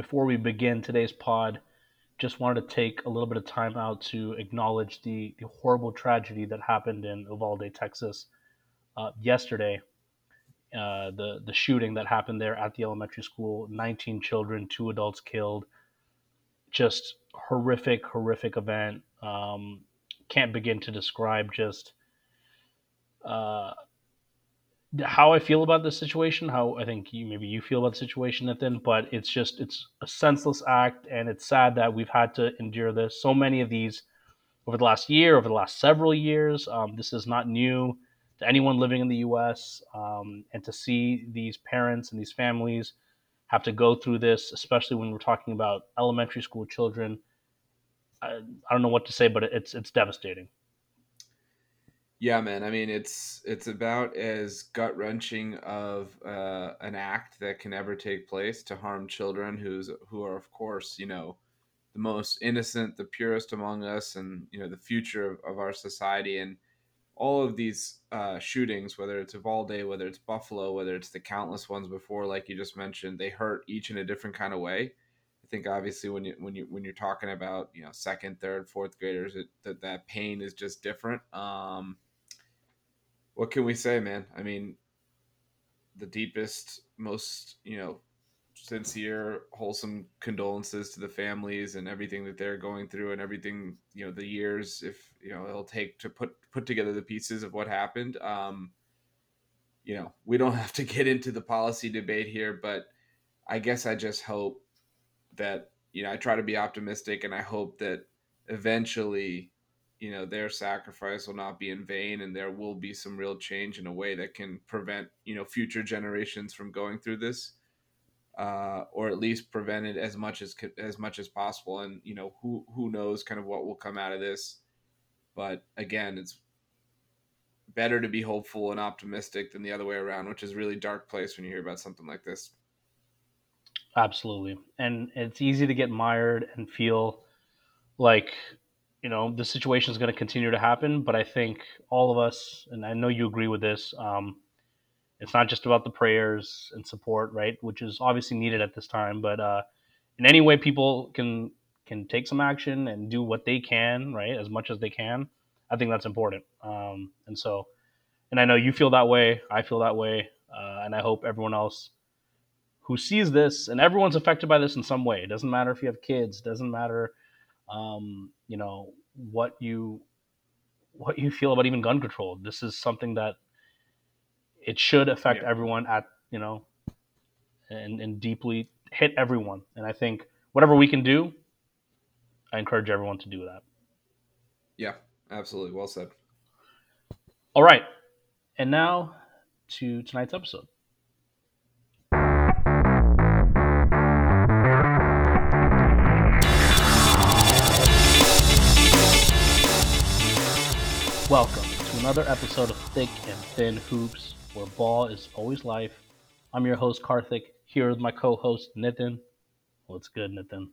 before we begin today's pod, just wanted to take a little bit of time out to acknowledge the, the horrible tragedy that happened in Uvalde, Texas, uh, yesterday. Uh, the the shooting that happened there at the elementary school, 19 children, two adults killed. Just horrific, horrific event. Um, can't begin to describe just uh, how I feel about this situation, how I think you, maybe you feel about the situation, Nathan, but it's just it's a senseless act, and it's sad that we've had to endure this. So many of these over the last year, over the last several years. Um, this is not new to anyone living in the U.S. Um, and to see these parents and these families have to go through this, especially when we're talking about elementary school children. I, I don't know what to say, but it's it's devastating. Yeah, man. I mean, it's it's about as gut wrenching of uh, an act that can ever take place to harm children, who's who are of course, you know, the most innocent, the purest among us, and you know, the future of, of our society. And all of these uh, shootings, whether it's Uvalde, whether it's Buffalo, whether it's the countless ones before, like you just mentioned, they hurt each in a different kind of way. I think obviously when you when you when you're talking about you know second, third, fourth graders, it, that that pain is just different. Um, what can we say, man? I mean, the deepest, most you know, sincere, wholesome condolences to the families and everything that they're going through and everything you know the years if you know it'll take to put put together the pieces of what happened. Um, you know, we don't have to get into the policy debate here, but I guess I just hope that you know I try to be optimistic and I hope that eventually you know their sacrifice will not be in vain and there will be some real change in a way that can prevent you know future generations from going through this uh, or at least prevent it as much as as much as possible. And you know who who knows kind of what will come out of this. But again it's better to be hopeful and optimistic than the other way around which is really dark place when you hear about something like this. Absolutely. And it's easy to get mired and feel like you know the situation is going to continue to happen but i think all of us and i know you agree with this um, it's not just about the prayers and support right which is obviously needed at this time but uh, in any way people can can take some action and do what they can right as much as they can i think that's important. Um, and so and i know you feel that way i feel that way uh, and i hope everyone else who sees this and everyone's affected by this in some way it doesn't matter if you have kids doesn't matter um, you know what you what you feel about even gun control. This is something that it should affect yeah. everyone at you know and and deeply hit everyone. And I think whatever we can do, I encourage everyone to do that. Yeah, absolutely. Well said. All right. And now to tonight's episode. Welcome to another episode of Thick and Thin Hoops, where ball is always life. I'm your host, Karthik, here with my co host, Nitin. What's good, Nitin?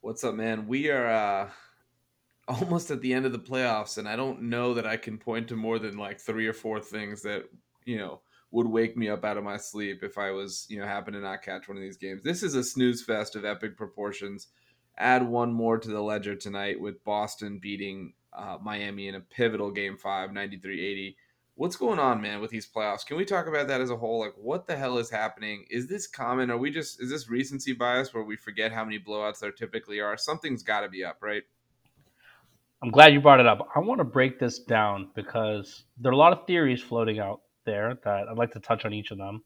What's up, man? We are uh, almost at the end of the playoffs, and I don't know that I can point to more than like three or four things that, you know, would wake me up out of my sleep if I was, you know, happen to not catch one of these games. This is a snooze fest of epic proportions. Add one more to the ledger tonight with Boston beating uh, Miami in a pivotal game five, 93 80. What's going on, man, with these playoffs? Can we talk about that as a whole? Like, what the hell is happening? Is this common? Are we just, is this recency bias where we forget how many blowouts there typically are? Something's got to be up, right? I'm glad you brought it up. I want to break this down because there are a lot of theories floating out there that I'd like to touch on each of them.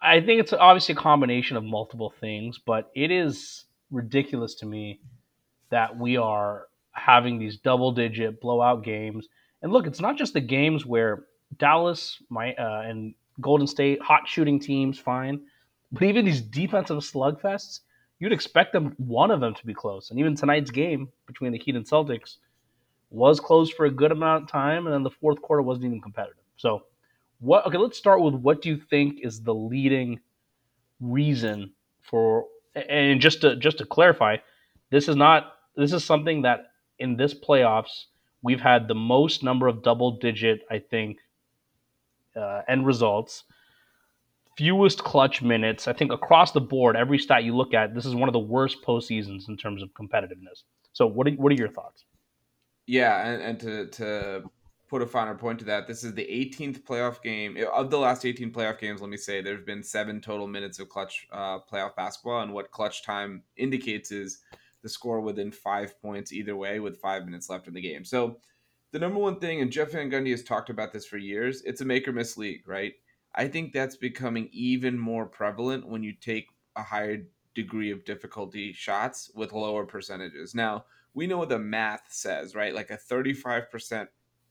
I think it's obviously a combination of multiple things, but it is ridiculous to me that we are having these double digit blowout games. And look, it's not just the games where Dallas my, uh, and Golden State, hot shooting teams, fine. But even these defensive slugfests, you'd expect them one of them to be close. And even tonight's game between the Heat and Celtics was close for a good amount of time, and then the fourth quarter wasn't even competitive. So, what? Okay, let's start with what do you think is the leading reason for? And just to just to clarify, this is not this is something that in this playoffs, we've had the most number of double digit, I think, uh, end results. fewest clutch minutes. I think across the board, every stat you look at, this is one of the worst postseasons in terms of competitiveness. So, what are, what are your thoughts? Yeah, and, and to to put a finer point to that, this is the 18th playoff game of the last 18 playoff games. Let me say there's been seven total minutes of clutch uh, playoff basketball, and what clutch time indicates is the score within five points either way with five minutes left in the game. So the number one thing, and Jeff Van Gundy has talked about this for years, it's a make or miss league, right? I think that's becoming even more prevalent when you take a higher degree of difficulty shots with lower percentages. Now, we know what the math says, right? Like a 35%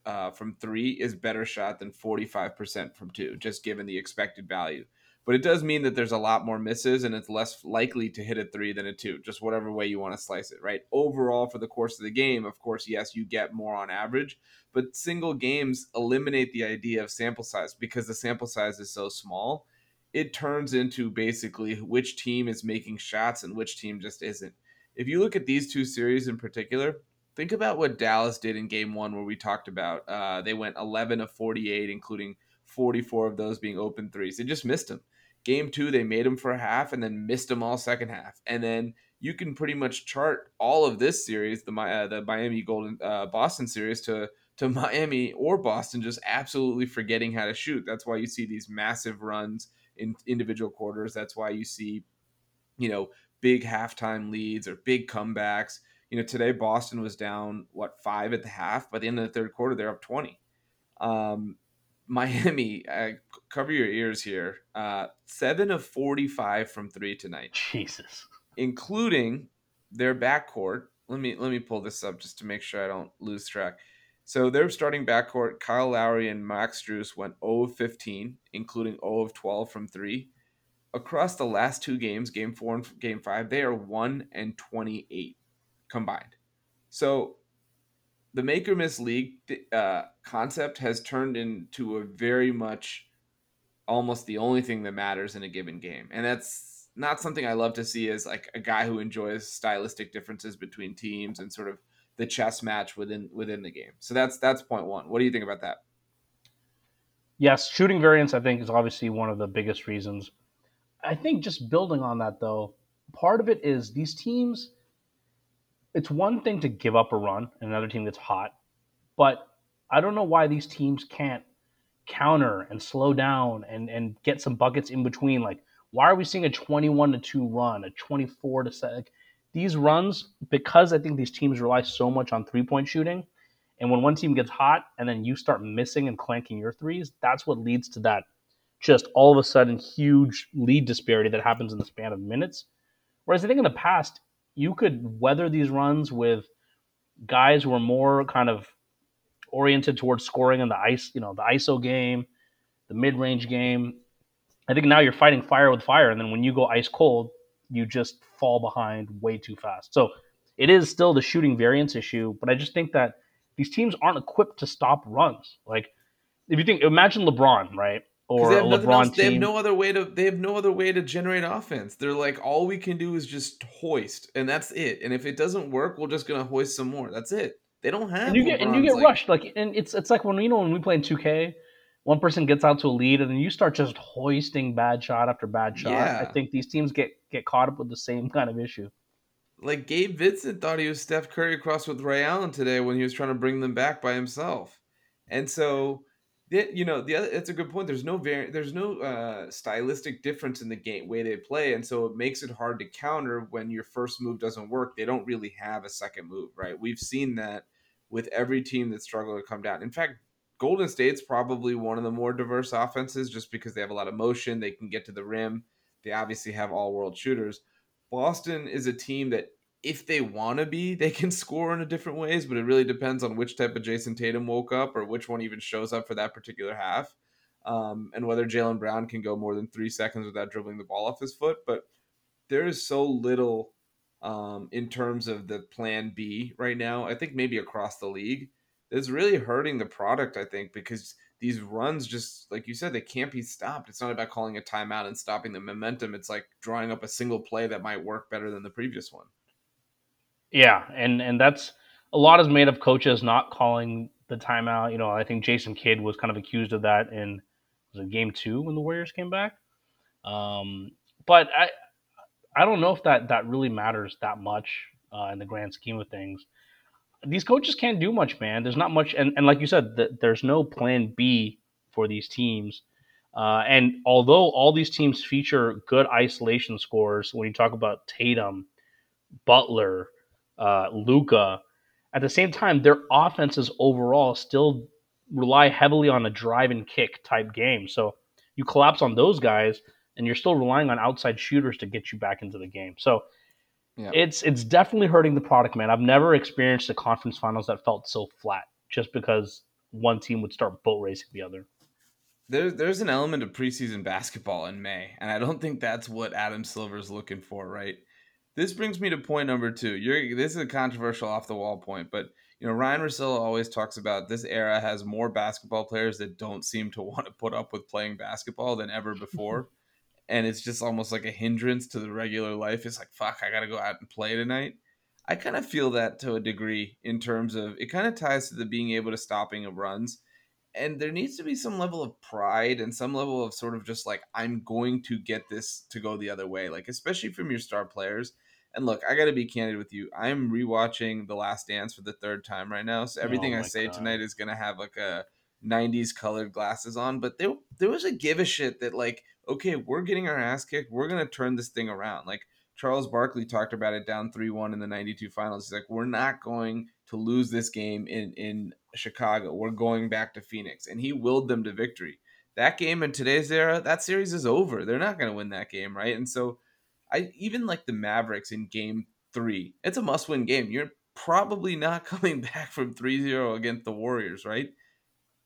uh, from three is better shot than 45% from two, just given the expected value but it does mean that there's a lot more misses and it's less likely to hit a three than a two, just whatever way you want to slice it, right? Overall, for the course of the game, of course, yes, you get more on average, but single games eliminate the idea of sample size because the sample size is so small. It turns into basically which team is making shots and which team just isn't. If you look at these two series in particular, think about what Dallas did in game one, where we talked about uh, they went 11 of 48, including 44 of those being open threes. They just missed them Game two, they made him for a half and then missed him all second half. And then you can pretty much chart all of this series, the uh, the Miami Golden uh, Boston series, to to Miami or Boston just absolutely forgetting how to shoot. That's why you see these massive runs in individual quarters. That's why you see, you know, big halftime leads or big comebacks. You know, today Boston was down what five at the half. By the end of the third quarter, they're up twenty. Um, Miami, cover your ears here. Uh, seven of forty-five from three tonight. Jesus, including their backcourt. Let me let me pull this up just to make sure I don't lose track. So their starting backcourt, Kyle Lowry and Max Strus went 0 of 15, including 0 of 12 from three. Across the last two games, game four and game five, they are 1 and 28 combined. So the make or miss league uh, concept has turned into a very much almost the only thing that matters in a given game, and that's not something I love to see as like a guy who enjoys stylistic differences between teams and sort of the chess match within within the game. So that's that's point one. What do you think about that? Yes, shooting variance I think is obviously one of the biggest reasons. I think just building on that though, part of it is these teams it's one thing to give up a run and another team that's hot, but I don't know why these teams can't counter and slow down and and get some buckets in between. Like, why are we seeing a twenty-one to two run, a twenty-four to seven? Like, These runs, because I think these teams rely so much on three-point shooting, and when one team gets hot and then you start missing and clanking your threes, that's what leads to that just all of a sudden huge lead disparity that happens in the span of minutes. Whereas I think in the past, you could weather these runs with guys who are more kind of oriented towards scoring in the ice, you know, the ISO game, the mid-range game. I think now you're fighting fire with fire, and then when you go ice cold, you just fall behind way too fast. So it is still the shooting variance issue, but I just think that these teams aren't equipped to stop runs. Like if you think, imagine LeBron, right? or they have LeBron else, They have no other way to. They have no other way to generate offense. They're like, all we can do is just hoist, and that's it. And if it doesn't work, we're just gonna hoist some more. That's it. They don't have. And you get and you get like, rushed. Like, and it's it's like when you know when we play in two K, one person gets out to a lead, and then you start just hoisting bad shot after bad shot. Yeah. I think these teams get get caught up with the same kind of issue. Like Gabe Vincent thought he was Steph Curry across with Ray Allen today when he was trying to bring them back by himself, and so the, you know the other it's a good point there's no very there's no uh, stylistic difference in the game way they play and so it makes it hard to counter when your first move doesn't work they don't really have a second move right? We've seen that with every team that struggled to come down. In fact golden state's probably one of the more diverse offenses just because they have a lot of motion they can get to the rim they obviously have all world shooters. Boston is a team that if they want to be, they can score in a different ways, but it really depends on which type of Jayson Tatum woke up or which one even shows up for that particular half. Um, and whether Jaylen Brown can go more than three seconds without dribbling the ball off his foot. But there is so little um, in terms of the plan B right now. I think maybe across the league, it's really hurting the product, I think, because these runs just like you said they can't be stopped it's not about calling a timeout and stopping the momentum it's like drawing up a single play that might work better than the previous one yeah, and and that's a lot is made of coaches not calling the timeout. You know, I think Jason Kidd was kind of accused of that in was it game two when the Warriors came back. Um, but I I don't know if that that really matters that much uh, in the grand scheme of things. These coaches can't do much, man. There's not much, and, and like you said, the, there's no plan B for these teams. Uh, and although all these teams feature good isolation scores, when you talk about Tatum, Butler, uh, Luka, at the same time, their offenses overall still rely heavily on a drive and kick type game. So you collapse on those guys, and you're still relying on outside shooters to get you back into the game. So yeah. it's it's definitely hurting the product, man. I've never experienced a conference finals that felt so flat just because one team would start boat racing the other. There's there's an element of preseason basketball in May, and I don't think that's what Adam Silver's looking for, right? This brings me to point number two. You're this is a controversial off the wall point, but you know Ryen Russillo always talks about this era has more basketball players that don't seem to want to put up with playing basketball than ever before and it's just almost like a hindrance to the regular life. It's like, fuck, I got to go out and play tonight. I kind of feel that to a degree in terms of it kind of ties to the being able to stopping of runs. And there needs to be some level of pride and some level of sort of just like, I'm going to get this to go the other way, like, especially from your star players. And look, I got to be candid with you. I'm rewatching The Last Dance for the third time right now. So everything oh I say God. tonight is going to have like a 90s colored glasses on. But there, there was a give a shit that, like, okay, we're getting our ass kicked. We're going to turn this thing around. Like Charles Barkley talked about it down 3 1 in the 92 finals. He's like, we're not going to lose this game in, in Chicago. We're going back to Phoenix. And he willed them to victory. That game in today's era, that series is over. They're not going to win that game, right? And so I even like the Mavericks in game three. It's a must win game. You're probably not coming back from 3 0 against the Warriors, right?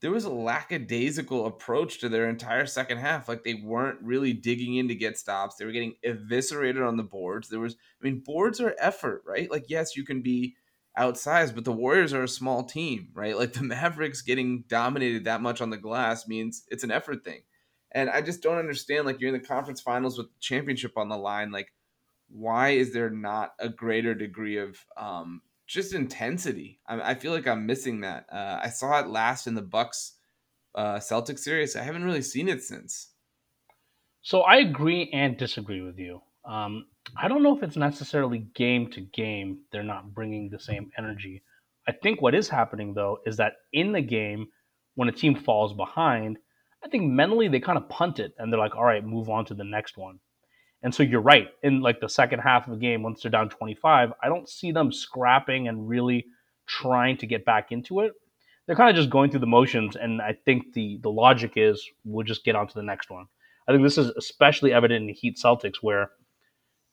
there was a lackadaisical approach to their entire second half. Like they weren't really digging in to get stops. They were getting eviscerated on the boards. There was, I mean, boards are effort, right? Like, yes, you can be outsized, but the Warriors are a small team, right? Like the Mavericks getting dominated that much on the glass means it's an effort thing. And I just don't understand. Like you're in the conference finals with the championship on the line. Like, why is there not a greater degree of um, just intensity. I, I feel like I'm missing that. Uh, I saw it last in the Bucks uh, Celtics series. I haven't really seen it since. So I agree and disagree with you. Um, I don't know if it's necessarily game to game they're not bringing the same energy. I think what is happening though is that in the game, when a team falls behind, I think mentally they kind of punt it and they're like, all right, move on to the next one. And so you're right. In like the second half of the game, once they're down 25, I don't see them scrapping and really trying to get back into it. They're kind of just going through the motions, and I think the the logic is we'll just get on to the next one. I think this is especially evident in the Heat Celtics, where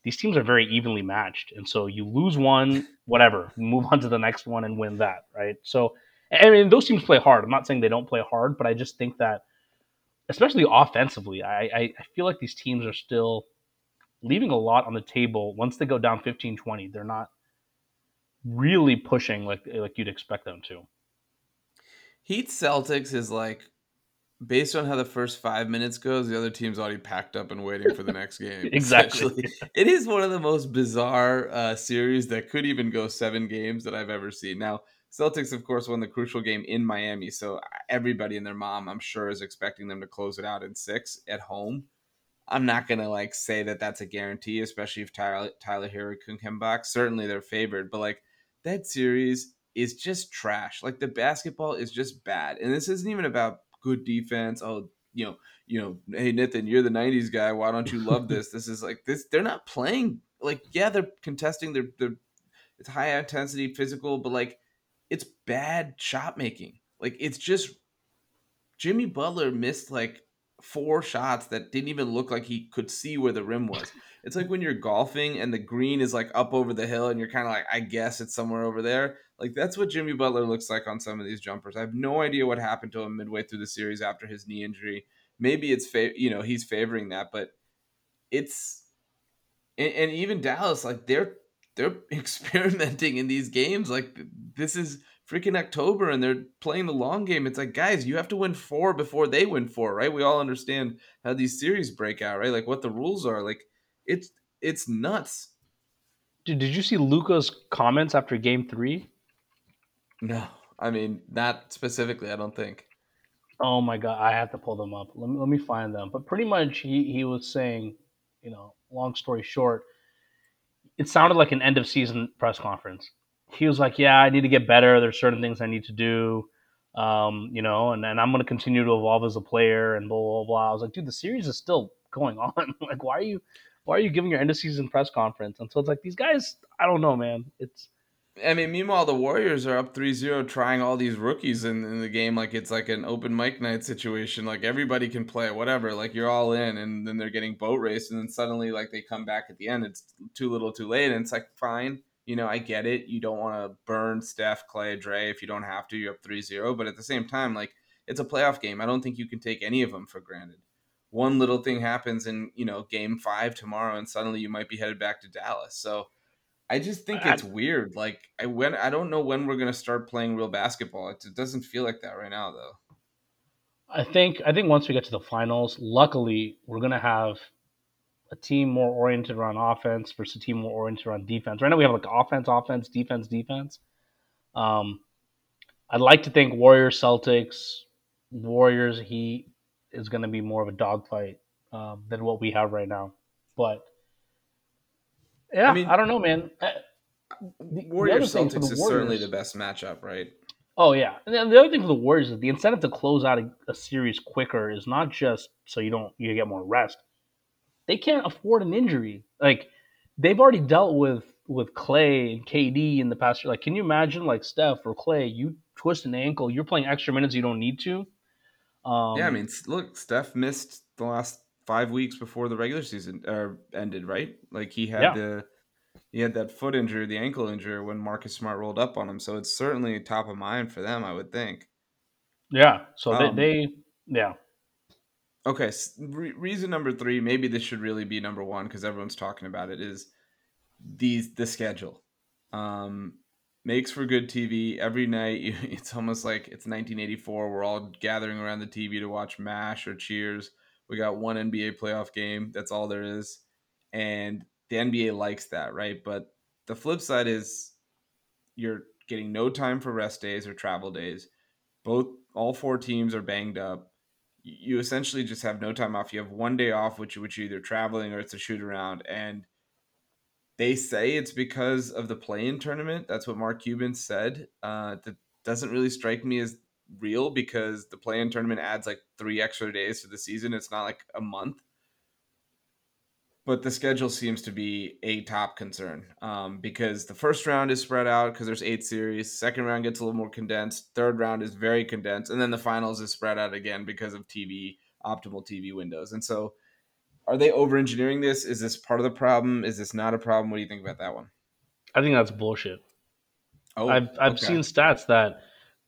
these teams are very evenly matched, and so you lose one, whatever, move on to the next one and win that, right? So, I mean, those teams play hard. I'm not saying they don't play hard, but I just think that, especially offensively, I, I, I feel like these teams are still leaving a lot on the table once they go down 15 20 they're not really pushing like like you'd expect them to. Heat celtics is like based on how the first five minutes goes the other team's already packed up and waiting for the next game exactly. it is one of the most bizarre uh, series that could even go seven games that i've ever seen. Now celtics of course won the crucial game in miami so uh, everybody and their mom i'm sure is expecting them to close it out in six at home I'm not gonna like say that that's a guarantee, especially if Tyler Tyler Herro can come back. Certainly they're favored, but like that series is just trash. Like the basketball is just bad, and this isn't even about good defense. Oh, you know, you know, hey Nathan, you're the '90s guy. Why don't you love this? this is like this. They're not playing like yeah, they're contesting. They're they're it's high intensity physical, but like it's bad shot making. Like it's just Jimmy Butler missed like four shots that didn't even look like he could see where the rim was. It's like when you're golfing and the green is like up over the hill and you're kind of like, I guess it's somewhere over there. Like that's what Jimmy Butler looks like on some of these jumpers. I have no idea what happened to him midway through the series after his knee injury. Maybe it's you know he's favoring that, but it's and, and even Dallas like they're they're experimenting in these games. Like this is freaking October and they're playing the long game. It's like, guys, you have to win four before they win four, right? We all understand how these series break out, right? Like what the rules are. Like it's it's nuts. Dude, did you see Luka's comments after game three? No. I mean, not specifically, I don't think. Oh my god, I have to pull them up. Let me let me find them. But pretty much, he he was saying, you know, long story short, it sounded like an end of season press conference. He was like, "Yeah, I need to get better. There's certain things I need to do, um, you know, and, and I'm going to continue to evolve as a player." And blah blah blah. I was like, "Dude, the series is still going on. like, why are you, why are you giving your end of season press conference?" And so it's like these guys. I don't know, man. It's I mean, meanwhile, the Warriors are up 3-0 trying all these rookies in, in the game like it's like an open mic night situation. Like everybody can play, whatever. Like you're all in, and then they're getting boat race, and then suddenly like they come back at the end. It's too little, too late, and it's like fine. You know, I get it. You don't want to burn Steph, Clay, Dre if you don't have to. You're up 3-0, but at the same time, like it's a playoff game. I don't think you can take any of them for granted. One little thing happens in you know game five tomorrow, and suddenly you might be headed back to Dallas. So I just think it's I, weird. Like I when I don't know when we're gonna start playing real basketball. It, it doesn't feel like that right now, though. I think I think once we get to the finals, luckily we're gonna have a team more oriented around offense versus a team more oriented around defense. Right now we have like offense, offense, defense, defense. Um, I'd like to think Warriors, Celtics, Warriors, Heat is going to be more of a dogfight um, than what we have right now. But yeah, I mean, I don't know, man. Uh, Warriors Celtics is Warriors, certainly the best matchup, right? Oh yeah, and the other thing for the Warriors is the incentive to close out a, a, series quicker is not just so you don't you get more rest. They can't afford an injury. Like they've already dealt with with Clay and KD in the past. Like, can you imagine like Steph or Clay? You twist an ankle, you're playing extra minutes you don't need to. Um, yeah, I mean, look, Steph missed the last five weeks before the regular season uh, ended, right? Like he had yeah. the he had that foot injury, the ankle injury when Marcus Smart rolled up on him. So it's certainly top of mind for them, I would think. Yeah. So um, they, they, yeah. Okay. Re- reason number three, maybe this should really be number one because everyone's talking about it, is these the schedule. Um, makes for good TV every night. It's almost like it's 1984. We're all gathering around the TV to watch MASH or Cheers we got one NBA playoff game. That's all there is. And the NBA likes that, right? But the flip side is you're getting no time for rest days or travel days. Both all four teams are banged up. You essentially just have no time off. You have one day off, which which you're either traveling or it's a shoot around. And they say it's because of the play-in tournament. That's what Mark Cuban said. Uh, that doesn't really strike me as real because the play-in tournament adds like three extra days to the season. It's not like a month. But the schedule seems to be a top concern um, because the first round is spread out because there's eight series. Second round gets a little more condensed. Third round is very condensed, and then the finals is spread out again because of TV optimal TV windows. And so, are they over engineering this? Is this part of the problem? Is this not a problem? What do you think about that one? I think that's bullshit. Oh, I've I've okay. seen stats that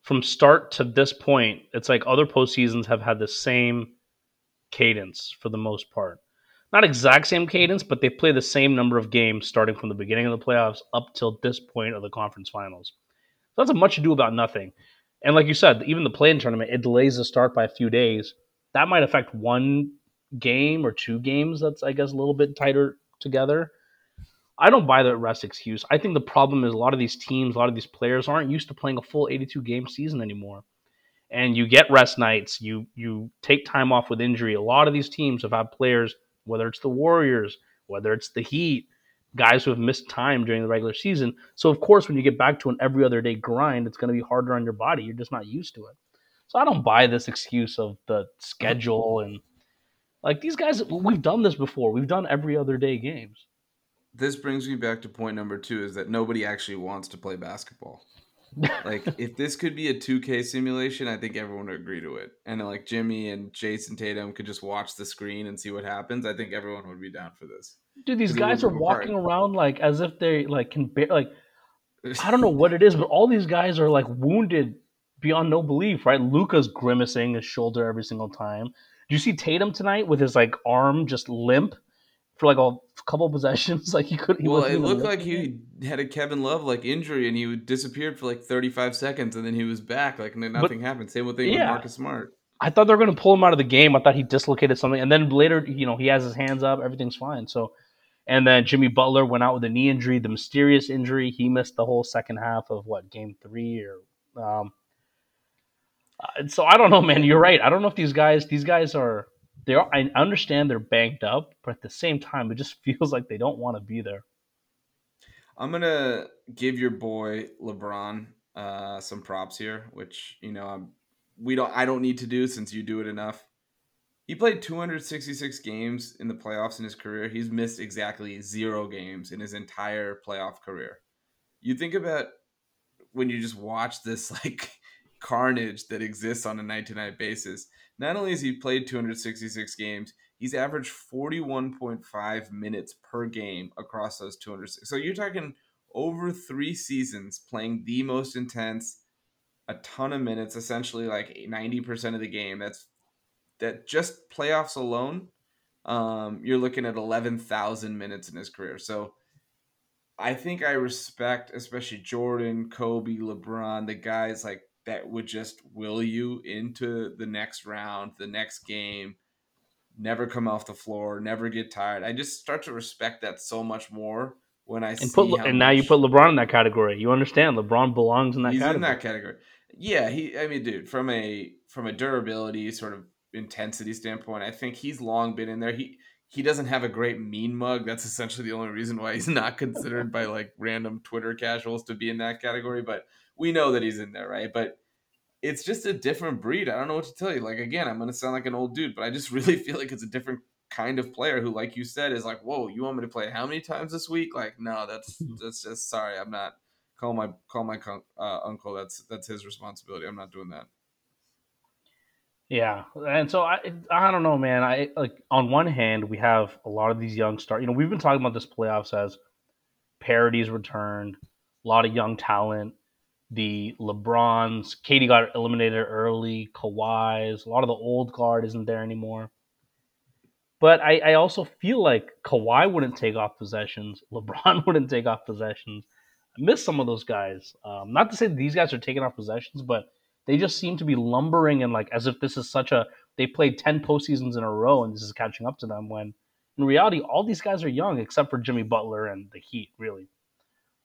from start to this point, it's like other postseasons have had the same cadence for the most part. Not exact same cadence, but they play the same number of games starting from the beginning of the playoffs up till this point of the conference finals. So that's a much ado about nothing. And like you said, even the play-in tournament, it delays the start by a few days. That might affect one game or two games that's I guess a little bit tighter together. I don't buy the rest excuse. I think the problem is a lot of these teams, a lot of these players aren't used to playing a full 82 game season anymore. And you get rest nights, you you take time off with injury. A lot of these teams have had players, whether it's the Warriors, whether it's the Heat, guys who have missed time during the regular season. So of course, when you get back to an every other day grind, it's going to be harder on your body. You're just not used to it. So I don't buy this excuse of the schedule and like these guys. We've done this before. We've done every other day games this brings me back to point number two is that nobody actually wants to play basketball. like if this could be a 2K simulation, I think everyone would agree to it. And like Jimmy and Jayson Tatum could just watch the screen and see what happens. I think everyone would be down for this. Dude, these guys are walking apart. around like as if they like can bear like I don't know what it is, but all these guys are like wounded beyond no belief, right? Luka's grimacing his shoulder every single time. Do you see Tatum tonight with his like arm just limp? for like a couple possessions. Like he could. He well, it looked like he had a Kevin Love like injury, and he disappeared for like 35 seconds, and then he was back. Like nothing but, happened. Same thing yeah. with Marcus Smart. I thought they were going to pull him out of the game. I thought he dislocated something, and then later, you know, he has his hands up. Everything's fine. So, and then Jimmy Butler went out with a knee injury, the mysterious injury. He missed the whole second half of what game three or. Um, Uh, so I don't know, man. You're right. I don't know if these guys, these guys are, they are. I understand they're banked up, but at the same time, it just feels like they don't want to be there. I'm gonna give your boy LeBron uh, some props here, which you know I'm, we don't. I don't need to do since you do it enough. He played 266 games in the playoffs in his career. He's missed exactly zero games in his entire playoff career. You think about when you just watch this like carnage that exists on a night to night basis. Not only has he played 266 games, he's averaged 41.5 minutes per game across those 200. So you're talking over three seasons playing the most intense, a ton of minutes, essentially like 90% of the game. That's that just playoffs alone, um, you're looking at 11,000 minutes in his career. So I think I respect, especially Jordan, Kobe, LeBron, the guys like that would just will you into the next round, the next game, never come off the floor, never get tired. I just start to respect that so much more when I and see put and now you put LeBron in that category. You understand? LeBron belongs in that he's category. in that category. Yeah, he. I mean, dude, from a from a durability sort of intensity standpoint, I think he's long been in there. He he doesn't have a great mean mug. That's essentially the only reason why he's not considered by like random Twitter casuals to be in that category. But we know that he's in there, right? But it's just a different breed. I don't know what to tell you. Like again, I'm gonna sound like an old dude, but I just really feel like it's a different kind of player who, like you said, is like, whoa, you want me to play how many times this week? Like, no, that's that's just sorry, I'm not. Call my call my uh, uncle. That's that's his responsibility. I'm not doing that. Yeah, and so I I don't know, man. I like on one hand we have a lot of these young stars. You know, we've been talking about this playoffs as parodies returned, a lot of young talent. The LeBrons, KD got eliminated early. Kawhi's, a lot of the old guard isn't there anymore. But I, I also feel like Kawhi wouldn't take off possessions. LeBron wouldn't take off possessions. I miss some of those guys. Um, not to say these guys are taking off possessions, but they just seem to be lumbering and like as if this is such a they played 10 postseasons in a row and this is catching up to them when in reality all these guys are young except for jimmy butler and the heat really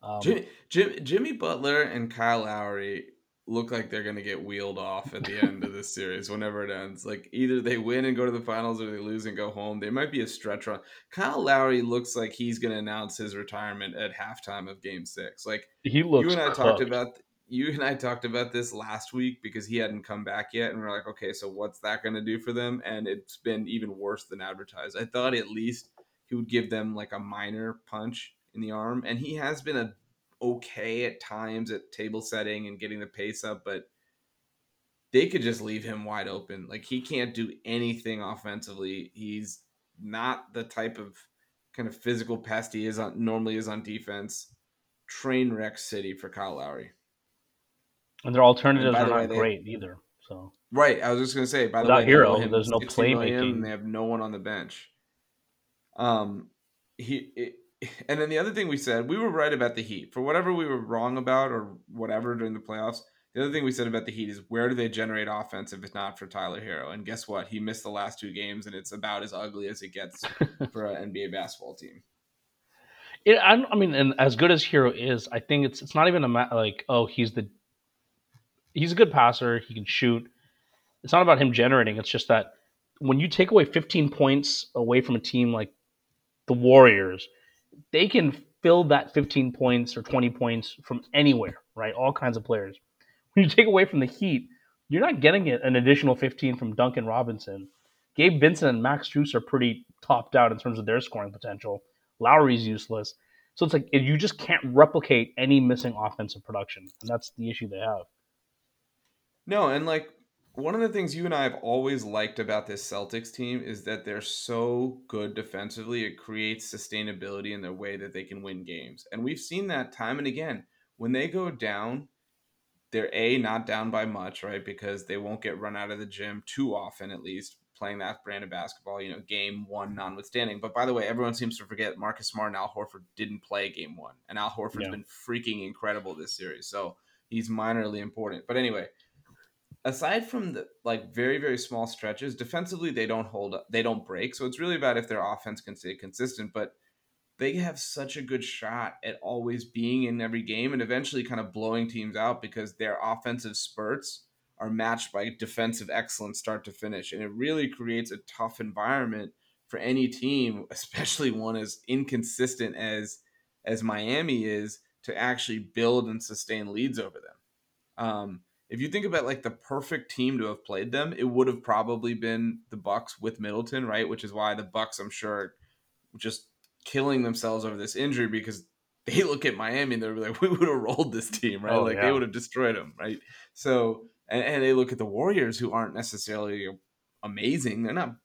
um, Jimmy, Jim, Jimmy Butler and Kyle Lowry look like they're going to get wheeled off at the end of this series whenever it ends. Like either they win and go to the finals or they lose and go home. There might be a stretch run. Kyle Lowry looks like he's going to announce his retirement at halftime of game six. Like he looks you and I cooked. talked about you and I talked about this last week because he hadn't come back yet, and we're like, okay, so what's that going to do for them? And it's been even worse than advertised. I thought at least he would give them like a minor punch in the arm, and he has been a okay at times at table setting and getting the pace up, but they could just leave him wide open. Like he can't do anything offensively. He's not the type of kind of physical pest he is on normally is on defense. Train wreck city for Kyle Lowry. and their alternatives are the way, not they- great either so Right. I was just gonna say. By the way, they Herro, him there's no 60 million, playmaking. and they have no one on the bench. Um, he it, and then the other thing we said, we were right about the Heat. For whatever we were wrong about or whatever during the playoffs, the other thing we said about the Heat is where do they generate offense if it's not for Tyler Herro? And guess what? He missed the last two games, and it's about as ugly as it gets for an NBA basketball team. it, I, I mean and as good as Herro is i think it's it's not even a ma- like oh he's the he's a good passer he can shoot it's not about him generating it's just that when you take away 15 points away from a team like the warriors they can fill that 15 points or 20 points from anywhere right all kinds of players when you take away from the heat you're not getting an additional 15 from duncan robinson gabe vincent and max Strus are pretty topped out in terms of their scoring potential Lowry's useless. So it's like you just can't replicate any missing offensive production, and that's the issue they have. No, and like one of the things you and I have always liked about this Celtics team is that they're so good defensively. It creates sustainability in the way that they can win games. And we've seen that time and again. When they go down, they're A, not down by much, right? Because they won't get run out of the gym too often, at least, playing that brand of basketball, you know, game one notwithstanding. But by the way, everyone seems to forget Marcus Smart and Al Horford didn't play game one. And Al Horford's Yeah. been freaking incredible this series. So he's minorly important. But anyway, aside from the like very very small stretches defensively they don't hold up they don't break so it's really about if their offense can stay consistent but they have such a good shot at always being in every game and eventually kind of blowing teams out because their offensive spurts are matched by defensive excellence start to finish. And it really creates a tough environment for any team, especially one as inconsistent as as Miami is, to actually build and sustain leads over them. Um, if you think about like the perfect team to have played them, it would have probably been the Bucks with Middleton, right? Which is why the Bucks, I'm sure, just killing themselves over this injury because they look at Miami and they're like, we would have rolled this team, right? Oh, like yeah. they would have destroyed them, right? So, and, and they look at the Warriors who aren't necessarily amazing. They're not,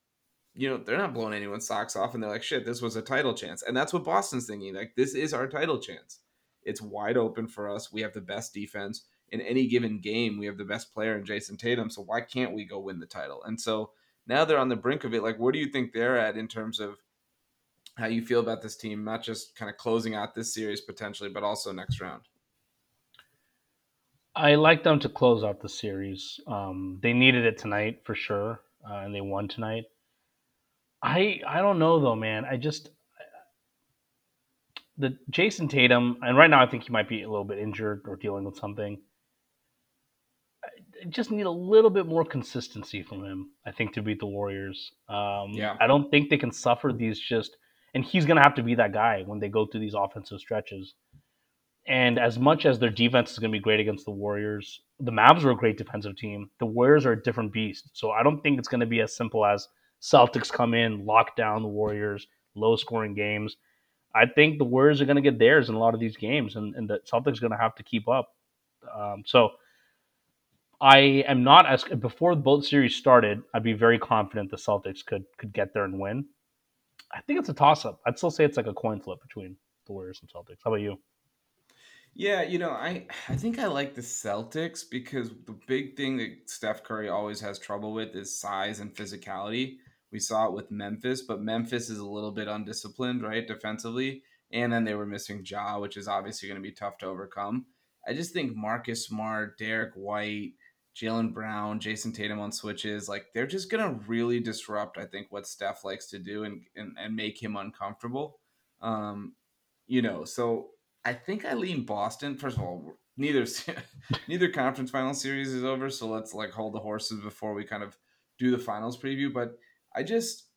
you know, they're not blowing anyone's socks off, and they're like, shit, this was a title chance, and that's what Boston's thinking. Like, this is our title chance. It's wide open for us. We have the best defense in any given game. We have the best player in Jayson Tatum. So why can't we go win the title? And so now they're on the brink of it. Like, where do you think they're at in terms of how you feel about this team, not just kind of closing out this series potentially, but also next round? I like them to close out the series. Um, they needed it tonight for sure, uh, and they won tonight. I I don't know though, man. I just the Jayson Tatum, and right now I think he might be a little bit injured or dealing with something. Just need a little bit more consistency from him. I think to beat the Warriors. Um, yeah, I don't think they can suffer these just and he's going to have to be that guy when they go through these offensive stretches. And as much as their defense is going to be great against the Warriors, the Mavs are a great defensive team. The Warriors are a different beast. So I don't think it's going to be as simple as Celtics come in, lock down the Warriors, low scoring games. I think the Warriors are going to get theirs in a lot of these games, and, and the Celtics are going to have to keep up. Um, so I am not as before the both series started. I'd be very confident the Celtics could could get there and win. I think it's a toss up. I'd still say it's like a coin flip between the Warriors and Celtics. How about you? Yeah, you know, I I think I like the Celtics because the big thing that Steph Curry always has trouble with is size and physicality. We saw it with Memphis, but Memphis is a little bit undisciplined, right, defensively, and then they were missing Ja, which is obviously going to be tough to overcome. I just think Marcus Smart, Derrick White, Jaylen Brown, Jayson Tatum on switches, like they're just gonna really disrupt, I think, what Steph likes to do and and, and make him uncomfortable. Um, you know, so I think I lean Boston. First of all, neither neither conference final series is over, so let's like hold the horses before we kind of do the finals preview. But I just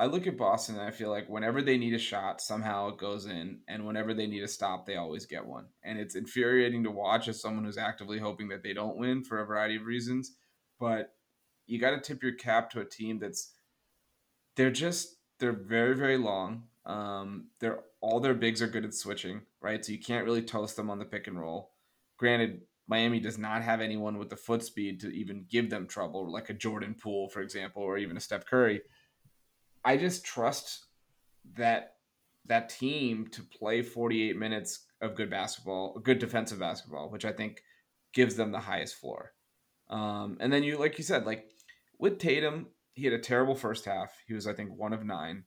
I look at Boston and I feel like whenever they need a shot, somehow it goes in, and whenever they need a stop, they always get one. And it's infuriating to watch as someone who's actively hoping that they don't win for a variety of reasons. But you got to tip your cap to a team that's they're just they're very very long. Um, they're all their bigs are good at switching, right? So you can't really toast them on the pick and roll. Granted, Miami does not have anyone with the foot speed to even give them trouble, like a Jordan Poole, for example, or even a Steph Curry I just trust that that team to play 48 minutes of good basketball, good defensive basketball, which I think gives them the highest floor. Um, and then you, like you said, like with Tatum, he had a terrible first half. He was, I think, one of nine.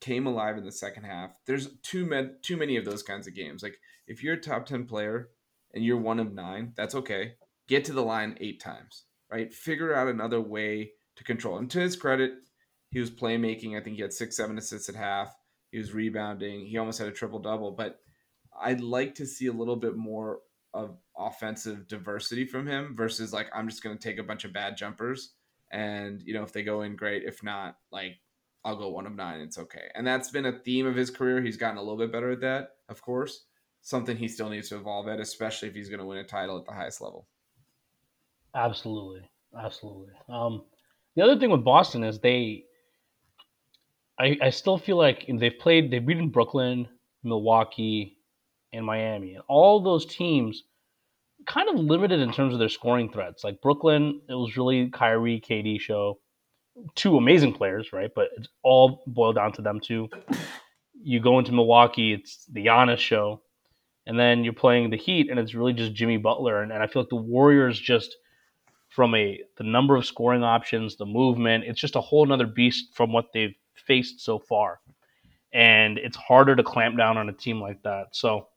Came alive in the second half. There's too many, too many of those kinds of games. Like if you're a top ten player and you're one of nine, that's okay. Get to the line eight times, right? Figure out another way to control. And to his credit, he was playmaking. I think he had six, seven assists at half. He was rebounding. He almost had a triple double. But I'd like to see a little bit more of offensive diversity from him versus like I'm just going to take a bunch of bad jumpers and you know if they go in great. If not, like I'll go one of nine. It's okay. And that's been a theme of his career. He's gotten a little bit better at that, of course. Something he still needs to evolve at, especially if he's going to win a title at the highest level. Absolutely, absolutely. Um, the other thing with Boston is they I, I still feel like they've played, they've beaten Brooklyn, Milwaukee, and Miami. And all those teams kind of limited in terms of their scoring threats. Like Brooklyn, it was really Kyrie, KD show. Two amazing players, right? But it's all boiled down to them two. You go into Milwaukee, it's the Giannis show. And then you're playing the Heat, and it's really just Jimmy Butler. And, and I feel like the Warriors just from a the number of scoring options, the movement, it's just a whole nother beast from what they've faced so far. And it's harder to clamp down on a team like that. So,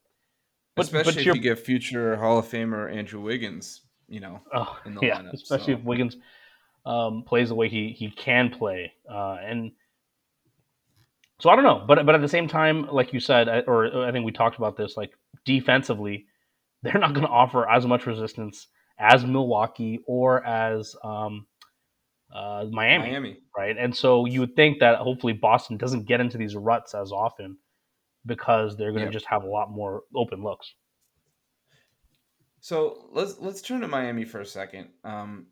but, especially but if you get future Hall of Famer Andrew Wiggins, you know, oh, in the yeah, lineup, especially so. if Wiggins um, plays the way he he can play, uh, and so I don't know, but but at the same time, like you said, or I think we talked about this, like defensively, they're not going to offer as much resistance as Milwaukee or as um, uh, Miami, Miami. right? And so you would think that hopefully Boston doesn't get into these ruts as often because they're going to Yep. just have a lot more open looks. So let's let's turn to Miami for a second. Um,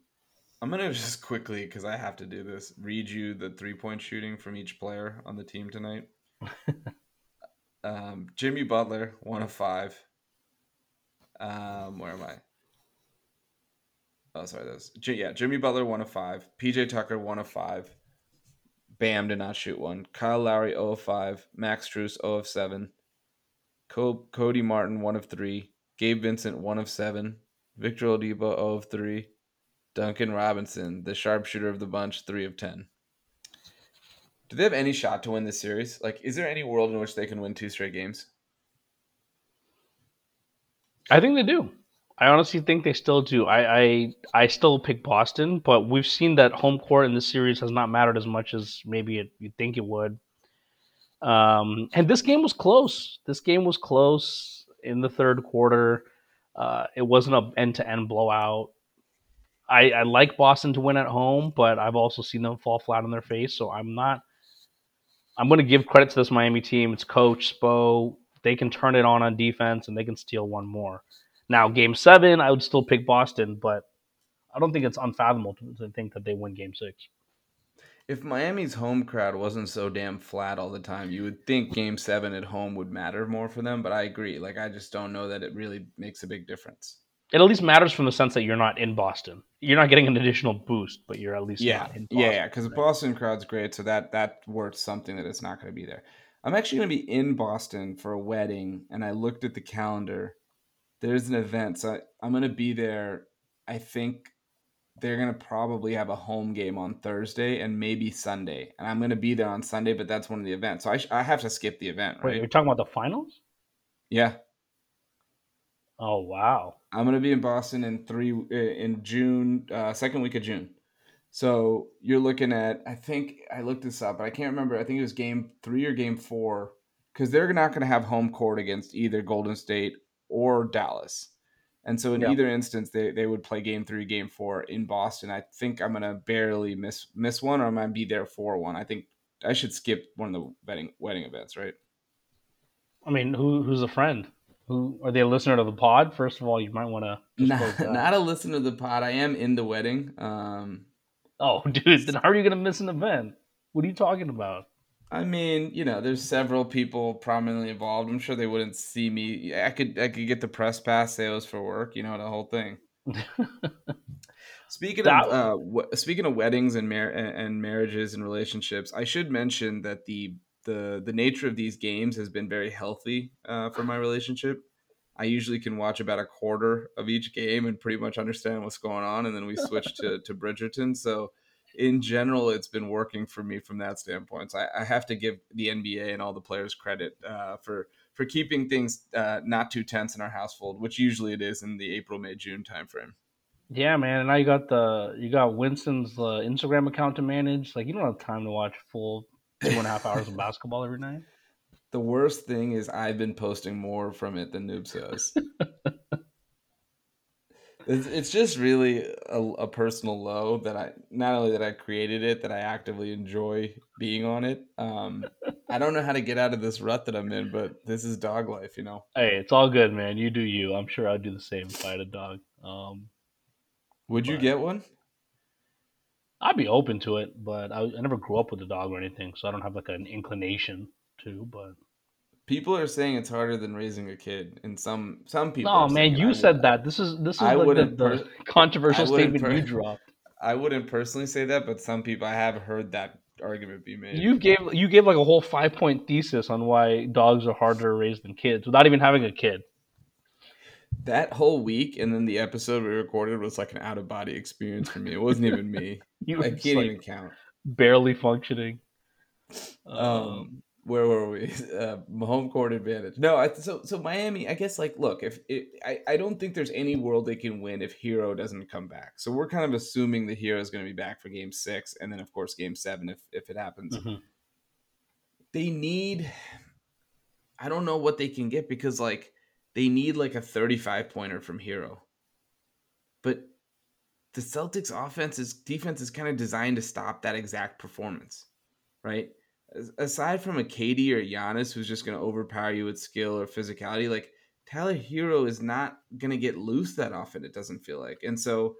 I'm gonna just quickly because I have to do this. Read you the three point shooting from each player on the team tonight. um, Jimmy Butler, one of five. Um, where am I? Oh, sorry. That's J- yeah. Jimmy Butler, one of five. PJ Tucker, one of five. Bam did not shoot one. Kyle Lowry, 0 of 5. Max Strus, 0 of 7. Co- Cody Martin, 1 of 3. Gabe Vincent, 1 of 7. Victor Oladipo, 0 of 3. Duncan Robinson, the sharpshooter of the bunch, 3 of 10. Do they have any shot to win this series? Like, is there any world in which they can win two straight games? I think they do. I honestly think they still do. I, I I still pick Boston, but we've seen that home court in this series has not mattered as much as maybe it, you'd think it would. Um, and this game was close. This game was close in the third quarter. Uh, it wasn't a end to end blowout. I, I like Boston to win at home, but I've also seen them fall flat on their face. So I'm not. I'm going to give credit to this Miami team. It's coach Spo. They can turn it on on defense and they can steal one more. Now, game seven, I would still pick Boston, but I don't think it's unfathomable to, think that they win game six. If Miami's home crowd wasn't so damn flat all the time, you would think game seven at home would matter more for them. But I agree. Like, I just don't know that it really makes a big difference. It at least matters from the sense that you're not in Boston. You're not getting an additional boost, but you're at least Yeah, not in Boston. yeah, yeah. Because the right? Boston crowd's great, so that that worth something that it's not going to be there. I'm actually going to be in Boston for a wedding, and I looked at the calendar. There's an event, so I, I'm going to be there. I think they're going to probably have a home game on Thursday and maybe Sunday, and I'm going to be there on Sunday. But that's one of the events, so I, sh- I have to skip the event, Wait, you're talking about the finals? Yeah, Oh wow. I'm gonna be in Boston in three uh, in June, uh, second week of June. So you're looking at, I think I looked this up, but I can't remember. I think it was game three or game four, because they're not going to have home court against either Golden State or Dallas. And so in Yeah. either instance, they, they would play game three, game four in Boston. I think I'm gonna barely miss miss one, or I might be there for one. I think I should skip one of the wedding wedding events, right? I mean, who who's a friend? Who are they a listener to the pod? First of all, you might want to Not, not a listener to the pod. I am in the wedding. Um, Oh, dude, then how are you gonna miss an event? What are you talking about? I mean, you know, there's several people prominently involved. I'm sure they wouldn't see me. I could I could get the press pass, say it was for work, you know, the whole thing. Speaking That- of uh, w- speaking of weddings and mar- and marriages and relationships, I should mention that the the the nature of these games has been very healthy uh, for my relationship. I usually can watch about a quarter of each game and pretty much understand what's going on, and then we switch to to Bridgerton. So, in general, it's been working for me from that standpoint. So I, I have to give the NBA and all the players credit uh, for for keeping things uh, not too tense in our household, which usually it is in the April, May, June timeframe. Yeah, man. And now you got the you got Winston's uh, Instagram account to manage. Like you don't have time to watch full two and a half hours of basketball every night. The worst thing is I've been posting more from it than Noobs has. it's, it's just really a, a personal low that I not only that I created it, that I actively enjoy being on it. Um, I don't know how to get out of this rut that I'm in, but this is dog life, you know. Hey, it's all good, man. You do you. I'm sure I'd do the same if I had a dog. Um, Would you get one? I'd be open to it, but I, I never grew up with a dog or anything, so I don't have like an inclination to. But People are saying it's harder than raising a kid, and some some people. no, man, you said that. This is this is I like the, the per- controversial statement you dropped. I wouldn't personally say that, but some people I have heard that argument be made. You gave you gave like a whole five point thesis on why dogs are harder to raise than kids without even having a kid. that whole week and then the episode we recorded was like an out of body experience for me. It wasn't even me. You I can't like, even count. barely functioning. Um, Um, where were we? Uh, home court advantage. No, I, so so Miami. I guess like look, if it, I I don't think there's any world they can win if Herro doesn't come back. So we're kind of assuming the Herro is going to be back for Game Six, and then of course Game Seven if if it happens. mhm. They need. I don't know what they can get because like they need like a 35 pointer from Herro. but the Celtics offense is defense is kind of designed to stop that exact performance, right? Aside from a KD or Giannis who's just going to overpower you with skill or physicality, like Tyler Herro is not going to get loose that often. It doesn't feel like, and so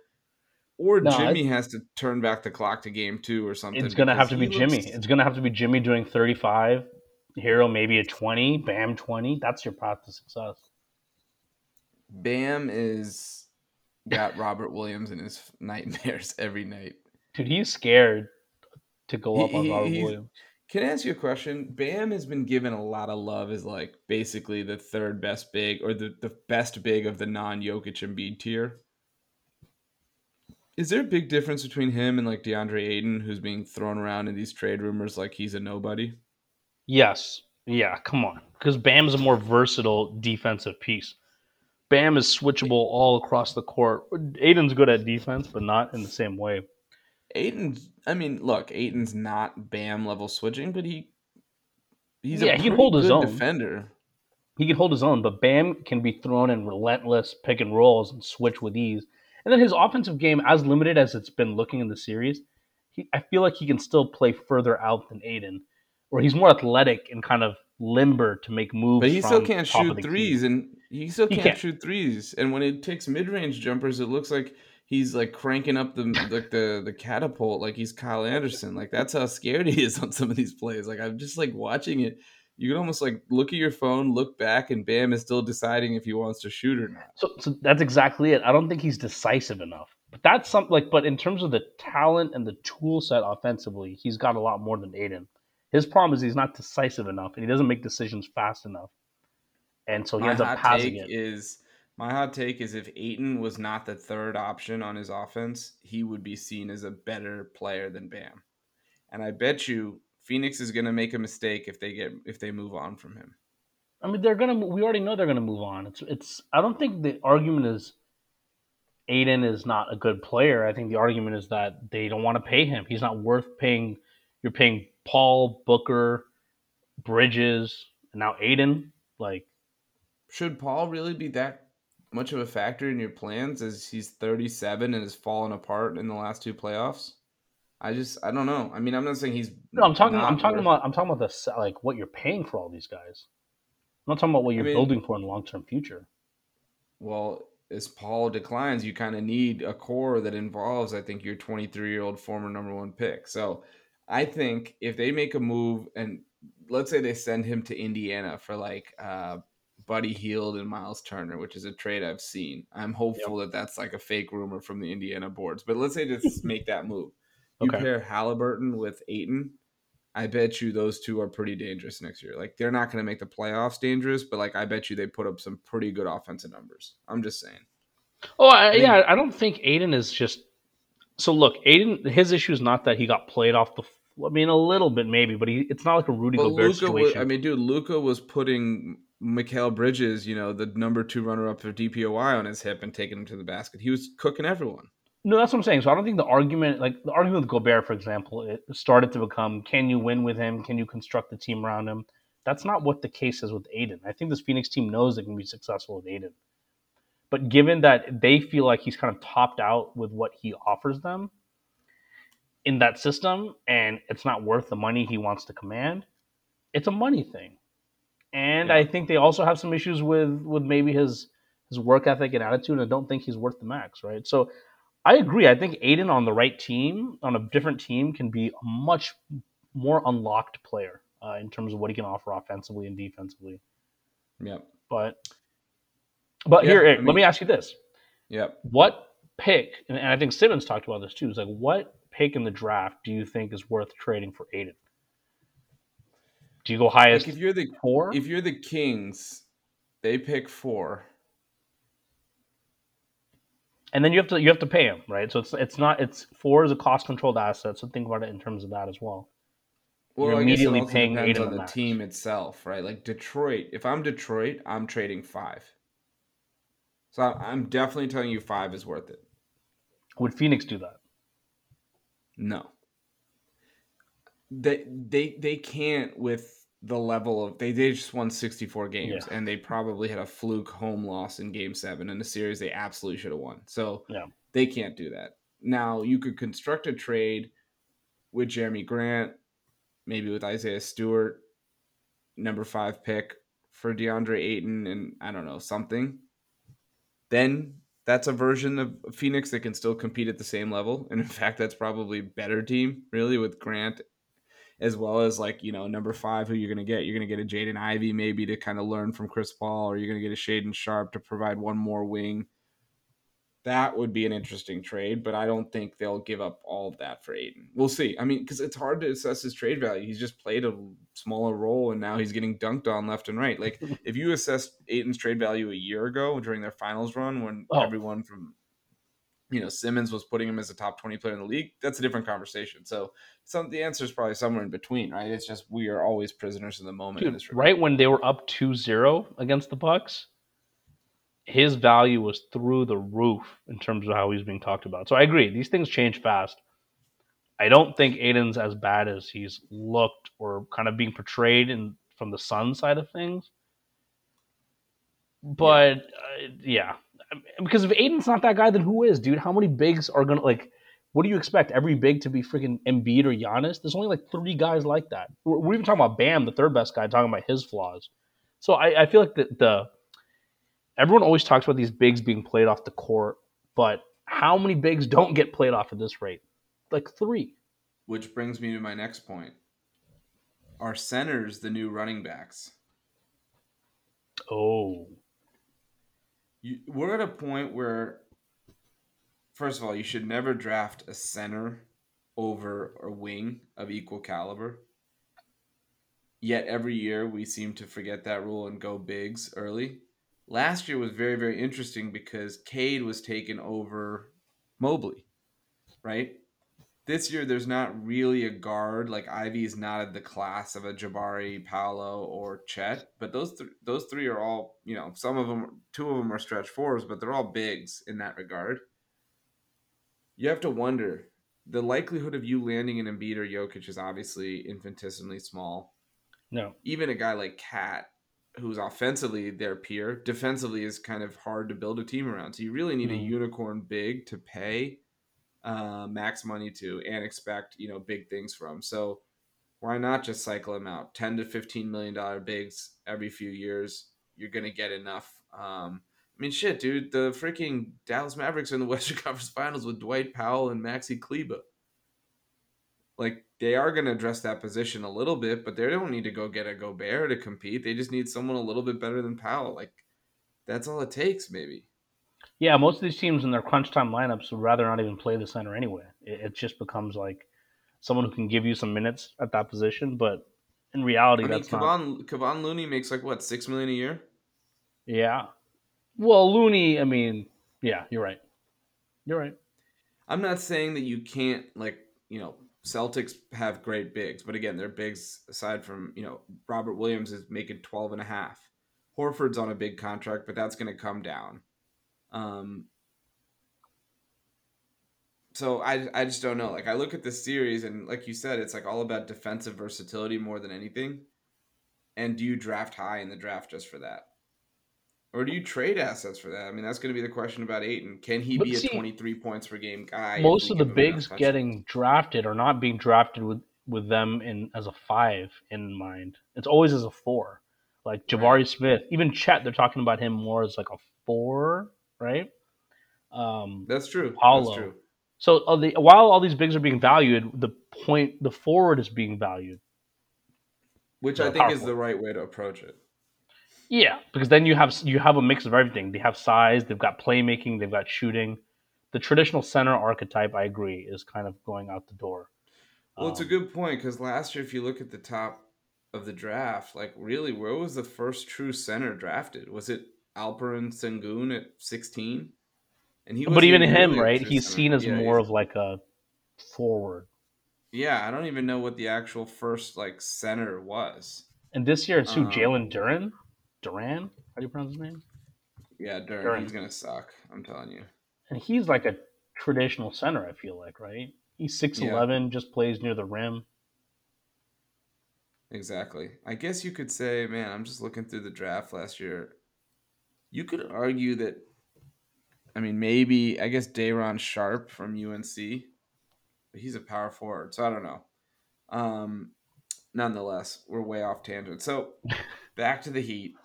or no, Jimmy has to turn back the clock to game two or something. It's going to have to be looks... Jimmy. It's going to have to be Jimmy doing 35, Herro maybe a 20, Bam 20. That's your path to success. Bam is got Robert Williams in his nightmares every night. Dude, he's scared to go up he, on Robert Williams. Can I ask you a question? Bam has been given a lot of love as like basically the third best big or the, the best big of the non Jokic Embiid tier. Is there a big difference between him and like DeAndre Ayton, who's being thrown around in these trade rumors like he's a nobody? Yes. Yeah, come on. Because Bam's a more versatile defensive piece. Bam is switchable all across the court. Ayton's good at defense, but not in the same way. Ayton's I mean, look, Ayton's not Bam level switching, but he he's yeah, he can hold his own defender. He can hold his own, but Bam can be thrown in relentless pick and rolls and switch with ease. And then his offensive game, as limited as it's been looking in the series, he, I feel like he can still play further out than Ayton, or he's more athletic and kind of limber to make moves. But he still can't shoot threes, and he still can't, can't, shoot threes. And when it takes mid range jumpers, it looks like he's like cranking up the like the the catapult, like he's Kyle Anderson. Like that's how scared he is on some of these plays. Like I'm just like watching it you can almost like look at your phone, look back, and Bam is still deciding if he wants to shoot or not. So, so that's exactly it. I don't think he's decisive enough. But that's something like, but in terms of the talent and the tool set offensively, he's got a lot more than Ayton. His problem is he's not decisive enough, and he doesn't make decisions fast enough, and so he my ends up passing it. Is my hot take is if Ayton was not the third option on his offense, he would be seen as a better player than Bam. And I bet you Phoenix is going to make a mistake if they get if they move on from him. I mean, they're gonna. We already know they're gonna move on. It's. It's. I don't think the argument is Ayton is not a good player. I think the argument is that they don't want to pay him. He's not worth paying. You're paying Paul Booker, Bridges, and now Ayton. Like, should Paul really be that much of a factor in your plans as he's 37 and has fallen apart in the last two playoffs? I just I don't know. I mean, I'm not saying he's. No, I'm talking. I'm talking worth... about. I'm talking about the like what you're paying for all these guys. I'm not talking about what you're I mean, building for in the long term future. Well, as Paul declines, you kind of need a core that involves, I think, your 23 year old former number one pick. So I think if they make a move and let's say they send him to Indiana for like uh, Buddy Hield and Miles Turner, which is a trade I've seen. I'm hopeful yep. that that's like a fake rumor from the Indiana boards. But let's say just make that move. You okay. pair Halliburton with Ayton. I bet you those two are pretty dangerous next year. Like they're not going to make the playoffs dangerous, but like I bet you they put up some pretty good offensive numbers. I'm just saying. Oh I, yeah, I don't think Ayton is just. So look, Ayton, his issue is not that he got played off the. I mean, a little bit maybe, but he it's not like a Rudy Gobert Luka situation. Was, I mean, dude, Luka was putting Mikal Bridges, you know, the number two runner up for DPOY on his hip and taking him to the basket. He was cooking everyone. No, that's what I'm saying. So I don't think the argument, like the argument with Gobert, for example, it started to become: Can you win with him? Can you construct the team around him? That's not what the case is with Ayton. I think this Phoenix team knows they can be successful with Ayton. But given that they feel like he's kind of topped out with what he offers them in that system, and it's not worth the money he wants to command, it's a money thing. And yeah. I think they also have some issues with with maybe his his work ethic and attitude, and I don't think he's worth the max, right? So I agree. I think Ayton on the right team, on a different team, can be a much more unlocked player uh, in terms of what he can offer offensively and defensively. Yeah. But but yeah, here, I mean, let me ask you this. Yeah. What pick, and, and I think Simmons talked about this too, is like what pick in the draft do you think is worth trading for Ayton? Do you go highest? Like if you're the four, if you're the Kings, they pick four and then you have to you have to pay him, right? So it's it's not it's four is a cost controlled asset. So think about it in terms of that as well. Well, You're immediately paying depends on the max. team itself, right? Like Detroit. If I'm Detroit, I'm trading five. So I'm definitely telling you five is worth it. Would Phoenix do that? No. They they they can't with the level of they, they just won 64 games Yeah. and they probably had a fluke home loss in game seven in a series they absolutely should have won. So Yeah. they can't do that. Now you could construct a trade with Jerami Grant, maybe with Isaiah Stewart, number five pick for DeAndre Ayton, and I don't know, something. Then that's a version of Phoenix that can still compete at the same level. And in fact, that's probably a better team, really, with Grant as well as like, you know, number five who you're gonna get. You're gonna get a Jaden Ivey maybe to kind of learn from Chris Paul, or you're gonna get a Shaedon Sharpe to provide one more wing. That would be an interesting trade, but I don't think they'll give up all of that for Ayton. We'll see. I mean, because it's hard to assess his trade value. He's just played a smaller role, and now he's getting dunked on left and right. Like if you assessed Ayton's trade value a year ago during their finals run, when Oh. everyone from you know Simmons was putting him as a top twenty player in the league, that's a different conversation. So some the answer is probably somewhere in between, right? It's just we are always prisoners in the moment. Dude, right when they were up 2-0 against the Bucks, his value was through the roof in terms of how he's being talked about. So I agree, these things change fast. I don't think Ayton's as bad as he's looked or kind of being portrayed in from the Sun side of things. But uh, yeah, because if Ayton's not that guy, then who is, dude? How many bigs are gonna like? What do you expect? Every big to be freaking Embiid or Giannis? There's only like three guys like that. We're, we're even talking about Bam, the third best guy, talking about his flaws. So I, I feel like the, the everyone always talks about these bigs being played off the court, but how many bigs don't get played off at this rate? Like three. Which brings me to my next point. Are centers the new running backs? Oh, You, we're at a point where, first of all, you should never draft a center over a wing of equal caliber. Yet every year we seem to forget that rule and go bigs early. Last year was very, very interesting because Cade was taken over Mobley, right? This year there's not really a guard like Ivey is not at the class of a Jabari, Paolo, or Chet, but those th- those three are all you know. Some of them, two of them are stretch fours, but they're all bigs in that regard. You have to wonder the likelihood of you landing an Embiid or Jokic is obviously infinitesimally small no. even a guy like Cat, who's offensively their peer, defensively is kind of hard to build a team around. So you really need a Mhm. unicorn big to pay uh, max money to and expect you know big things from. So why not just cycle them out? Ten to fifteen million dollar bigs every few years. You're gonna get enough. Um, I mean, shit, dude. The freaking Dallas Mavericks are in the Western Conference Finals with Dwight Powell and Maxi Kleber like they are going to address that position a little bit, but they don't need to go get a Gobert to compete. They just need someone a little bit better than Powell. Like that's all it takes, maybe. Yeah, most of these teams in their crunch time lineups would rather not even play the center anyway. It, it just becomes like someone who can give you some minutes at that position, but in reality, I mean, that's not. Kevon Kevon Looney makes like what six million a year. Yeah. Well, Looney. I mean, yeah, you're right. You're right. I'm not saying that you can't like you know Celtics have great bigs, but again, their bigs aside from you know Robert Williams is making 12 and a half. Horford's on a big contract, but that's going to come down. Um, so I I just don't know. Like I look at this series and like you said, it's like all about defensive versatility more than anything. And do you draft high in the draft just for that? Or do you trade assets for that? I mean, that's going to be the question about Ayton. Can he But be see, a 23 points per game guy? Most of the give him enough bigs getting drafted are not being drafted with with them in as a five in mind. It's always as a four. Like Jabari Right. Smith, even Chet, they're talking about him more as like a four, right? Um, That's true. Paolo. That's true. So uh, the, while all these bigs are being valued, the point the forward is being valued. Which I think is the right way to approach it. Yeah, because then you have you have a mix of everything. They have size, they've got playmaking, they've got shooting. The traditional center archetype, I agree, is kind of going out the door. Well, it's a Um, good point because last year, if you look at the top of the draft, like really, where was the first true center drafted? Was it Alperen Sengun at 16? And he But even him, really right? He's seen as Yeah, more of like a forward. Yeah, I don't even know what the actual first like center was. And this year it's who? Um, Jalen Duran? Duran? How do you pronounce his name? Yeah, Duran, Duran. he's gonna suck. I'm telling you. And he's like a traditional center, I feel like, right? He's 6'11, just plays near the rim. Exactly. I guess you could say, man, I'm just looking through the draft last year. You could argue that, I mean, maybe, I guess Day'Ron Sharpe from UNC, but he's a power forward, so I don't know. Um, nonetheless, we're way off tangent. So back to the Heat.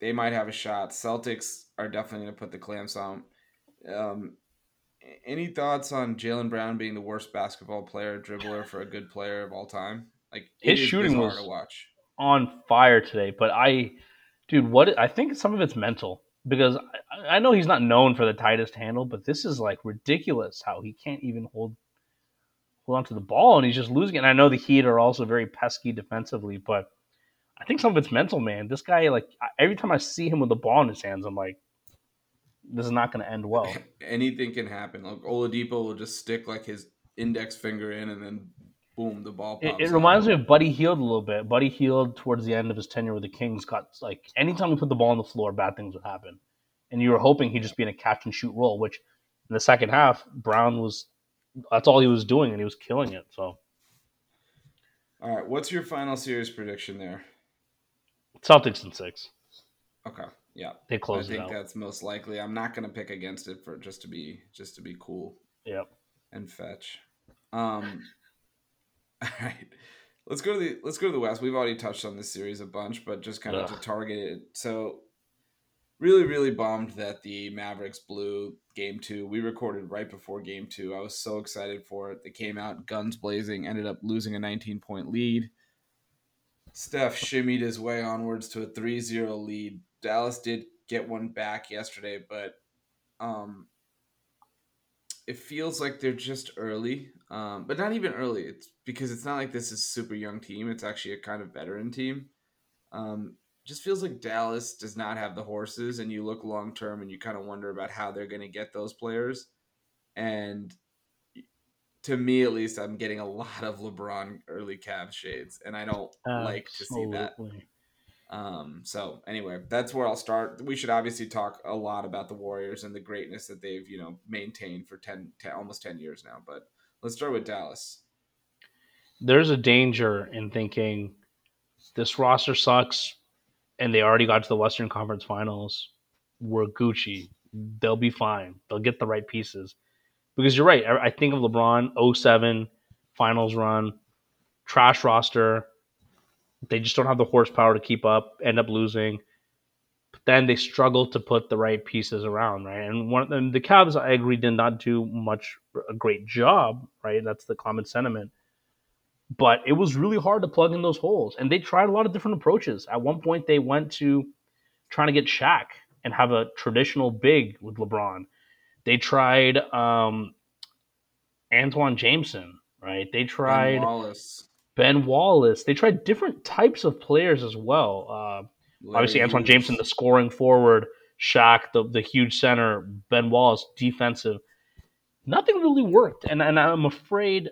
They might have a shot. Celtics are definitely going to put the clamps on. Um, any thoughts on Jaylen Brown being the worst basketball player, dribbler for a good player of all time? Like his shooting was to watch. on fire today, but I, dude, what I think some of it's mental because I, I know he's not known for the tightest handle, but this is like ridiculous how he can't even hold hold onto the ball and he's just losing it. And I know the Heat are also very pesky defensively, but I think some of it's mental, man. This guy, like, every time I see him with the ball in his hands, I'm like, this is not going to end well. Anything can happen. Like Oladipo will just stick like his index finger in, and then boom, the ball. It, it reminds me of Buddy Hield a little bit. Buddy Hield towards the end of his tenure with the Kings got like anytime he put the ball on the floor, bad things would happen, and you were hoping he'd just be in a catch and shoot role. Which in the second half, Brown was that's all he was doing, and he was killing it. So. All right, what's your final series prediction there? Celtics in six. Okay. Yeah. They close I think that's most likely. I'm not gonna pick against it for just to be just to be cool. Yep. And fetch. Um all right. Let's go to the let's go to the West. We've already touched on this series a bunch, but just kind of to target it. So really, really bummed that the Mavericks blew game two. We recorded right before game two. I was so excited for it. They came out guns blazing, ended up losing a 19 point lead. Steph shimmied his way onwards to a 3 0 lead. Dallas did get one back yesterday, but um, it feels like they're just early. Um, but not even early. It's because it's not like this is a super young team. It's actually a kind of veteran team. Um, just feels like Dallas does not have the horses, and you look long term and you kind of wonder about how they're going to get those players. And to me at least, I'm getting a lot of LeBron early Cavs shades, and I don't Absolutely. like to see that. Um, so anyway, that's where I'll start. We should obviously talk a lot about the Warriors and the greatness that they've, you know, maintained for 10, 10 almost 10 years now. But let's start with Dallas. There's a danger in thinking this roster sucks and they already got to the Western Conference Finals. We're Gucci. They'll be fine. They'll get the right pieces because you're right. I, I think of LeBron 07 finals run, trash roster. They just don't have the horsepower to keep up, end up losing. But then they struggle to put the right pieces around, right? And one of them, the Cavs, I agree, did not do much a great job, right? That's the common sentiment. But it was really hard to plug in those holes. And they tried a lot of different approaches. At one point, they went to trying to get Shaq and have a traditional big with LeBron they tried um, Antawn Jamison, right? They tried ben Wallace. Ben Wallace. They tried different types of players as well. Uh, obviously, Antawn Jamison, the scoring forward, Shaq, the the huge center, Ben Wallace, defensive. Nothing really worked, and and I'm afraid.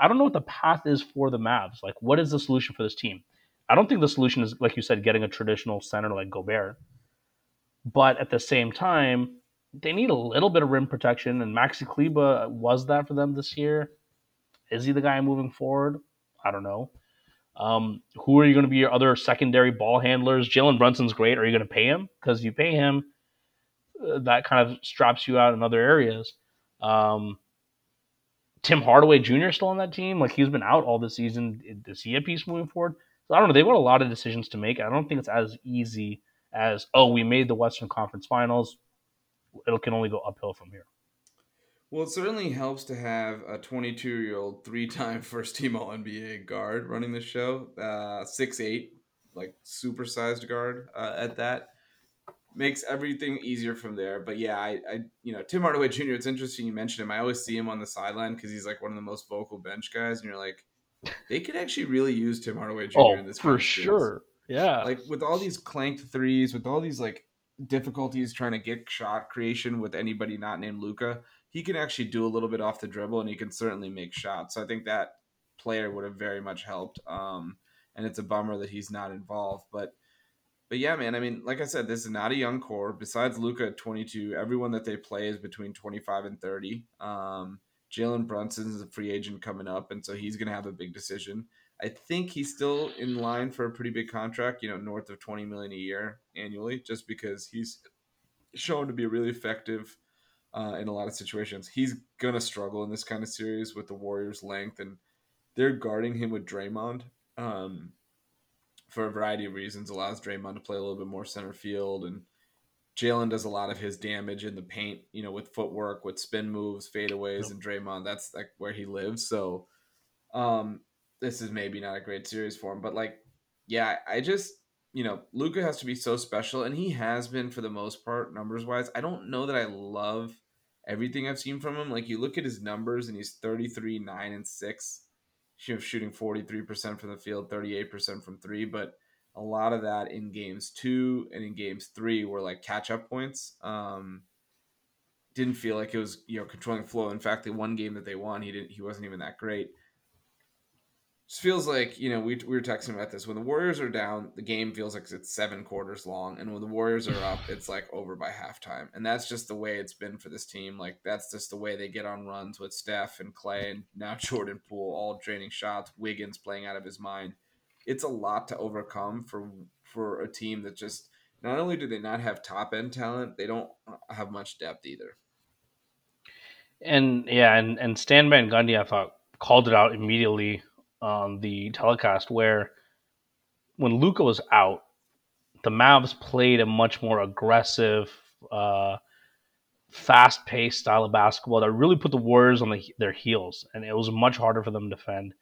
I don't know what the path is for the Mavs. Like, what is the solution for this team? I don't think the solution is, like you said, getting a traditional center like Gobert. But at the same time, they need a little bit of rim protection, and Maxi Kleber was that for them this year. Is he the guy moving forward? I don't know. Um, who are you going to be your other secondary ball handlers? Jalen Brunson's great. Are you going to pay him? Because if you pay him, uh, that kind of straps you out in other areas. Um, Tim Hardaway Jr. still on that team. Like he's been out all the season. Is he a piece moving forward? So I don't know. They've got a lot of decisions to make. I don't think it's as easy as oh, we made the Western Conference Finals it can only go uphill from here. Well, it certainly helps to have a 22 year old three time first team All NBA guard running the show, uh, six eight, like supersized guard uh, at that. Makes everything easier from there. But yeah, I, I, you know, Tim Hardaway Jr., it's interesting you mentioned him. I always see him on the sideline because he's like one of the most vocal bench guys. And you're like, they could actually really use Tim Hardaway Jr. Oh, in this for sure. Yeah. Like with all these clanked threes, with all these like difficulties trying to get shot creation with anybody not named Luka, he can actually do a little bit off the dribble and he can certainly make shots. So I think that player would have very much helped. Um, and it's a bummer that he's not involved. But but yeah, man, I mean, like I said, this is not a young core. Besides Luka at 22, everyone that they play is between 25 and 30. Um, Jalen is a free agent coming up, and so he's going to have a big decision. I think he's still in line for a pretty big contract, you know, north of 20 million a year annually, just because he's shown to be really effective uh, in a lot of situations. He's gonna struggle in this kind of series with the Warriors' length, and they're guarding him with Draymond um, for a variety of reasons. Allows Draymond to play a little bit more center field, and Jalen does a lot of his damage in the paint, you know, with footwork, with spin moves, fadeaways, yep. and Draymond. That's like where he lives. So, um, this is maybe not a great series for him, but like, yeah, I just you know, Luka has to be so special, and he has been for the most part, numbers wise. I don't know that I love everything I've seen from him. Like you look at his numbers, and he's 33, 9, and 6, shooting 43% from the field, 38% from three. But a lot of that in games two and in games three were like catch up points. Um, didn't feel like it was you know controlling flow. In fact, the one game that they won, he didn't. He wasn't even that great just feels like you know we, we were texting about this. When the warriors are down the game feels like it's seven quarters long and when the warriors are up it's like over by halftime. And that's just the way it's been for this team. Like that's just the way they get on runs with steph and clay and now jordan poole all draining shots wiggins playing out of his mind. It's a lot to overcome for for a team that just not only do they not have top end talent they don't have much depth either. And yeah and and stan van gundy i thought called it out immediately on the telecast where when Luka was out, the Mavs played a much more aggressive, uh, fast paced style of basketball that really put the Warriors on the, their heels, and it was much harder for them to defend.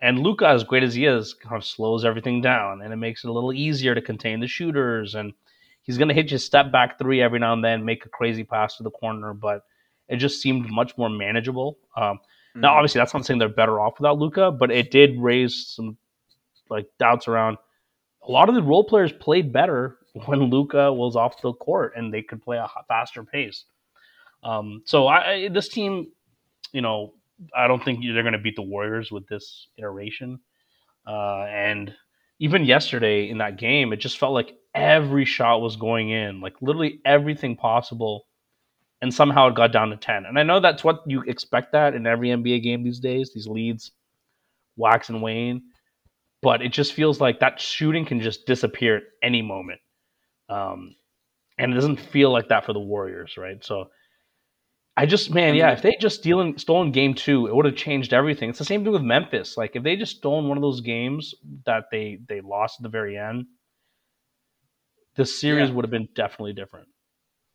And Luka, as great as he is, kind of slows everything down, and it makes it a little easier to contain the shooters. And he's going to hit you step back three every now and then, make a crazy pass to the corner, but it just seemed much more manageable. Um, now, mm-hmm. obviously, that's not saying they're better off without Luka, but it did raise some like doubts around. A lot of the role players played better when Luka was off the court and they could play a faster pace. Um, so I, this team, you know, I don't think they're going to beat the Warriors with this iteration. Uh, and even yesterday in that game, it just felt like every shot was going in, like literally everything possible and somehow it got down to 10. And I know that's what you expect that in every NBA game these days, these leads wax and wane. But it just feels like that shooting can just disappear at any moment. Um, and it doesn't feel like that for the Warriors, right? So I just, man, yeah, if they just stealing, stolen game two, it would have changed everything. It's the same thing with Memphis. Like if they just stolen one of those games that they they lost at the very end, the series yeah. would have been definitely different.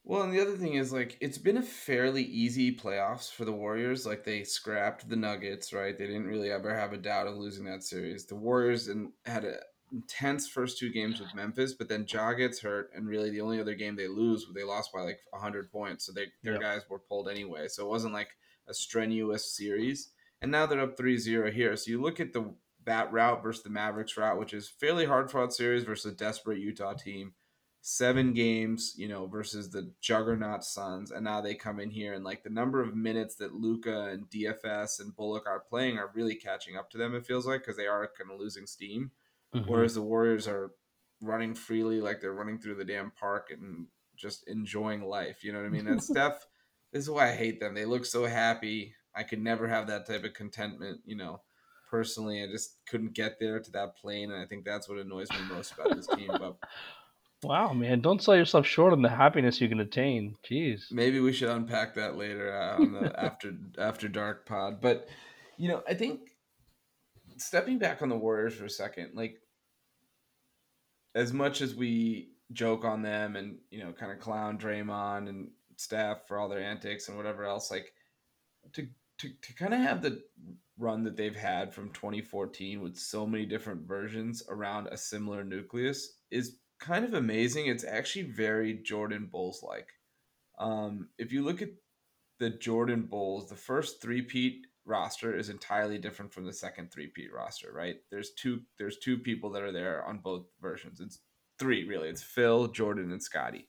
Well, and the other thing is like it's been a fairly easy playoffs for the Warriors. Like they scrapped the Nuggets, right? They didn't really ever have a doubt of losing that series. The Warriors and had a intense first two games with Memphis, but then Ja gets hurt, and really the only other game they lose, they lost by like hundred points. So they their yep. guys were pulled anyway. So it wasn't like a strenuous series. And now they're up 3-0 here. So you look at the that route versus the Mavericks route, which is fairly hard fought series versus a desperate Utah team seven games, you know, versus the juggernaut Suns, and now they come in here and like the number of minutes that Luka and DFS and Bullock are playing are really catching up to them. It feels like because they are kind of losing steam, mm-hmm. whereas the Warriors are running freely, like they're running through the damn park and just enjoying life. You know what I mean? And Steph, this is why I hate them. They look so happy. I could never have that type of contentment. You know, personally, I just couldn't get there to that plane, and I think that's what annoys me most about this team. But Wow, man! Don't sell yourself short on the happiness you can attain. Jeez. Maybe we should unpack that later uh, on the after after dark pod. But you know, I think stepping back on the Warriors for a second, like as much as we joke on them and you know, kind of clown Draymond and Steph for all their antics and whatever else, like to to to kind of have the run that they've had from 2014 with so many different versions around a similar nucleus is kind of amazing. It's actually very Jordan Bulls like. Um, if you look at the Jordan Bulls, the first three-peat roster is entirely different from the second three-peat roster, right? There's two there's two people that are there on both versions. It's three really. It's Phil, Jordan, and Scottie.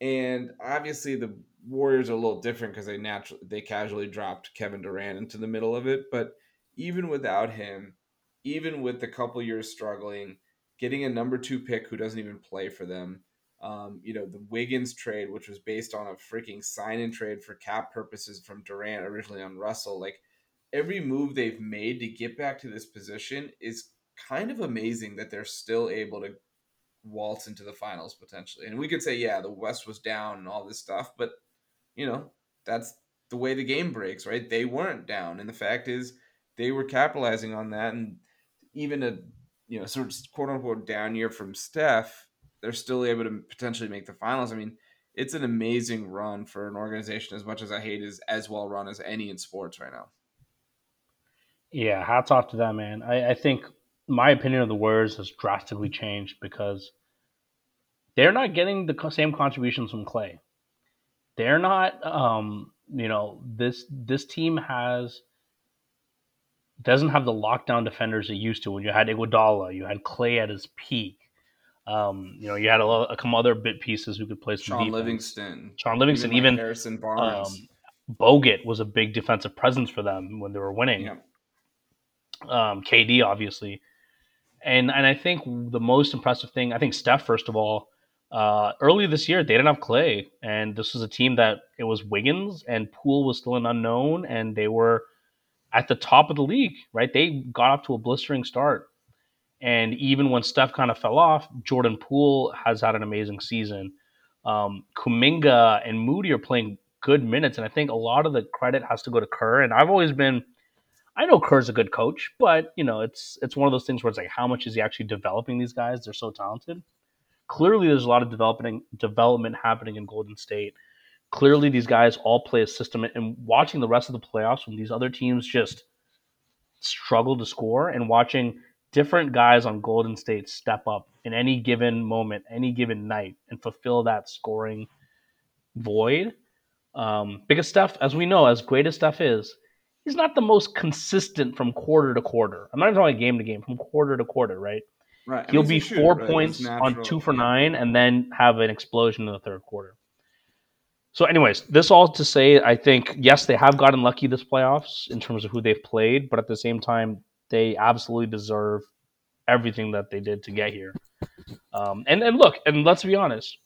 And obviously the Warriors are a little different because they naturally they casually dropped Kevin Durant into the middle of it. But even without him, even with the couple years struggling, getting a number two pick who doesn't even play for them. Um, you know, the Wiggins trade, which was based on a freaking sign and trade for cap purposes from Durant originally on Russell. Like every move they've made to get back to this position is kind of amazing that they're still able to waltz into the finals potentially. And we could say, yeah, the West was down and all this stuff, but you know, that's the way the game breaks, right? They weren't down. And the fact is they were capitalizing on that and even a you know, sort of quote unquote down year from Steph, they're still able to potentially make the finals. I mean, it's an amazing run for an organization as much as I hate is as well run as any in sports right now. Yeah, hats off to that man. I, I think my opinion of the Warriors has drastically changed because they're not getting the same contributions from Clay. They're not, um, you know, this this team has doesn't have the lockdown defenders it used to. When you had Iguodala, you had Clay at his peak. Um, you know, you had a, a couple other bit pieces who could play some. Shaun defense. Livingston, Shaun Livingston, even, like even Harrison Barnes. Um, Bogut was a big defensive presence for them when they were winning. Yeah. Um, KD obviously, and and I think the most impressive thing, I think Steph first of all, uh, early this year they didn't have Clay, and this was a team that it was Wiggins and Poole was still an unknown, and they were at the top of the league, right? They got off to a blistering start. And even when Steph kind of fell off, Jordan Poole has had an amazing season. Um, Kuminga and Moody are playing good minutes, and I think a lot of the credit has to go to Kerr. And I've always been, I know Kerr's a good coach, but you know, it's it's one of those things where it's like, how much is he actually developing these guys? They're so talented. Clearly, there's a lot of developing development happening in Golden State clearly these guys all play a system and watching the rest of the playoffs when these other teams just struggle to score and watching different guys on Golden State step up in any given moment, any given night, and fulfill that scoring void. Um, because Steph, as we know, as great as Steph is, he's not the most consistent from quarter to quarter. I'm not even talking game to game, from quarter to quarter, right? Right. He'll be four right? points on two for nine and then have an explosion in the third quarter. So, anyways, this all to say, I think yes, they have gotten lucky this playoffs in terms of who they've played, but at the same time, they absolutely deserve everything that they did to get here. Um, and and look, and let's be honest,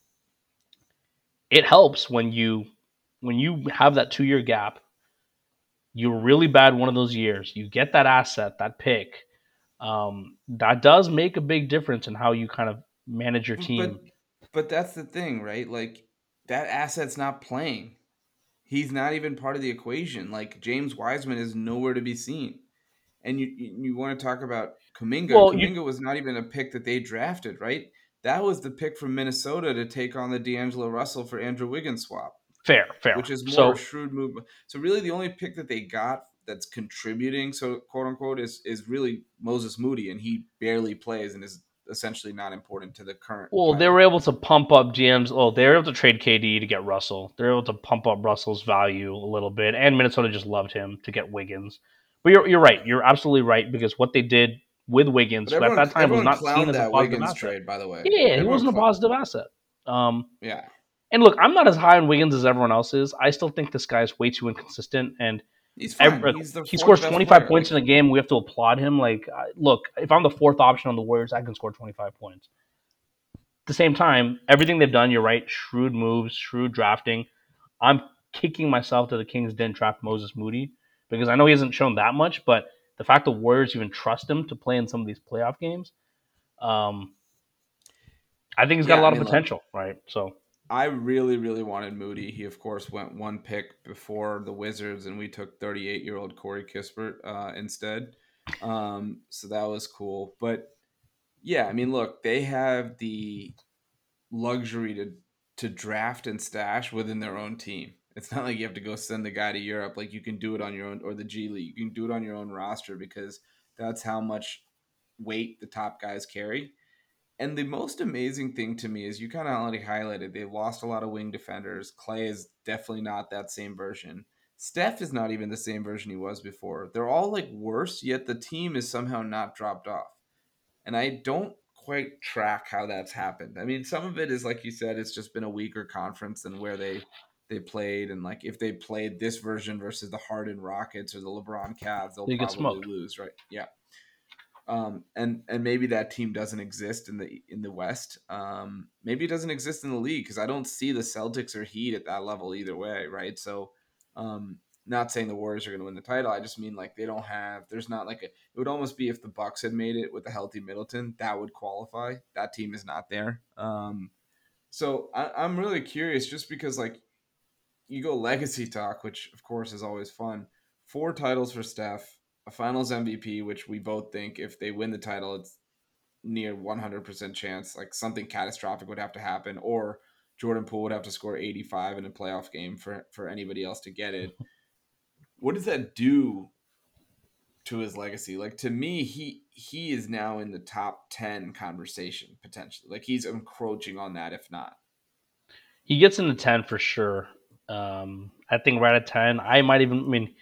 it helps when you when you have that two year gap. You're really bad one of those years. You get that asset, that pick. Um, that does make a big difference in how you kind of manage your team. But, but that's the thing, right? Like that asset's not playing. He's not even part of the equation. Like James Wiseman is nowhere to be seen. And you you, want to talk about Kuminga? Well, Kuminga you, was not even a pick that they drafted, right? That was the pick from Minnesota to take on the D'Angelo Russell for Andrew Wiggins swap. Fair, fair. Which is more so, shrewd move. So really, the only pick that they got that's contributing, so quote unquote, is is really Moses Moody, and he barely plays and is essentially not important to the current. Well, they were able to pump up GM's. Well, they were able to trade KD to get Russell. They were able to pump up Russell's value a little bit, and Minnesota just loved him to get Wiggins. But you're you're right. You're absolutely right because what they did with Wiggins everyone, at that time was not seen as a positive Wiggins asset. trade. By the way, yeah, everyone he wasn't a positive asset. Um, yeah. And look, I'm not as high on Wiggins as everyone else is. I still think this guy's way too inconsistent and He's fine. Every, He's he scores 25 player. points in a game. We have to applaud him. Like, look, if I'm the fourth option on the Warriors, I can score 25 points. At the same time, everything they've done, you're right. Shrewd moves, shrewd drafting. I'm kicking myself that the Kings didn't draft Moses Moody because I know he hasn't shown that much, but the fact the Warriors even trust him to play in some of these playoff games, um, I think he's got yeah, a lot I mean, of potential, look, right? So I really, really wanted Moody. He, of course, went one pick before the Wizards, and we took 38 year old Corey Kispert uh, instead. Um, so that was cool. But yeah, I mean, look, they have the luxury to to draft and stash within their own team. It's not like you have to go send the guy to Europe. Like you can do it on your own, or the G League. You can do it on your own roster because that's how much weight the top guys carry. And the most amazing thing to me is you kind of already highlighted they've lost a lot of wing defenders. Clay is definitely not that same version. Steph is not even the same version he was before. They're all like worse, yet the team is somehow not dropped off. And I don't quite track how that's happened. I mean, some of it is like you said, it's just been a weaker conference than where they they played, and like if they played this version versus the Harden Rockets or the LeBron Cavs, they'll probably lose, right? Yeah um, and and maybe that team doesn't exist in the in the West. Um, maybe it doesn't exist in the league because I don't see the Celtics or Heat at that level either way, right? So um, not saying the Warriors are going to win the title. I just mean like they don't have. There's not like a. It would almost be if the Bucks had made it with a healthy Middleton, that would qualify. That team is not there. Um, so I, I'm really curious, just because like you go legacy talk, which of course is always fun. Four titles for Steph, a Finals MVP, which we both think if they win the title, it's near 100% chance. Like something catastrophic would have to happen, or Jordan Poole would have to score 85 in a playoff game for for anybody else to get it. What does that do to his legacy? Like to me, he he is now in the top 10 conversation potentially. Like he's encroaching on that if not. He gets in the 10 for sure. Um, I think right at 10, I might even, I mean,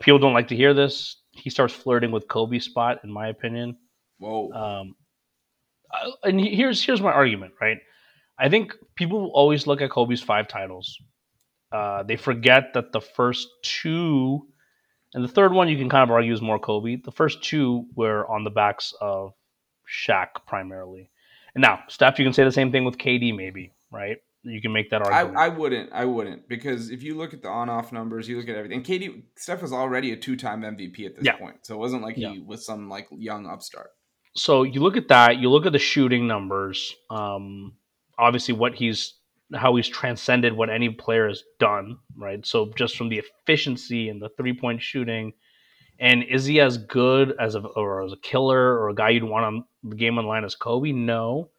people don't like to hear this. He starts flirting with Kobe's spot, in my opinion. Whoa. Um, and here's here's my argument, right? I think people always look at Kobe's five titles. Uh, they forget that the first two, and the third one you can kind of argue is more Kobe. The first two were on the backs of Shaq primarily. And now, Steph, you can say the same thing with KD, maybe, right? You can make that argument. I, I wouldn't. I wouldn't because if you look at the on-off numbers, you look at everything. KD Steph was already a two-time MVP at this yeah. point, so it wasn't like yeah. he was some like young upstart. So you look at that. You look at the shooting numbers. Um, obviously, what he's how he's transcended what any player has done, right? So just from the efficiency and the three-point shooting, and is he as good as a or as a killer or a guy you'd want on the game online as Kobe? No.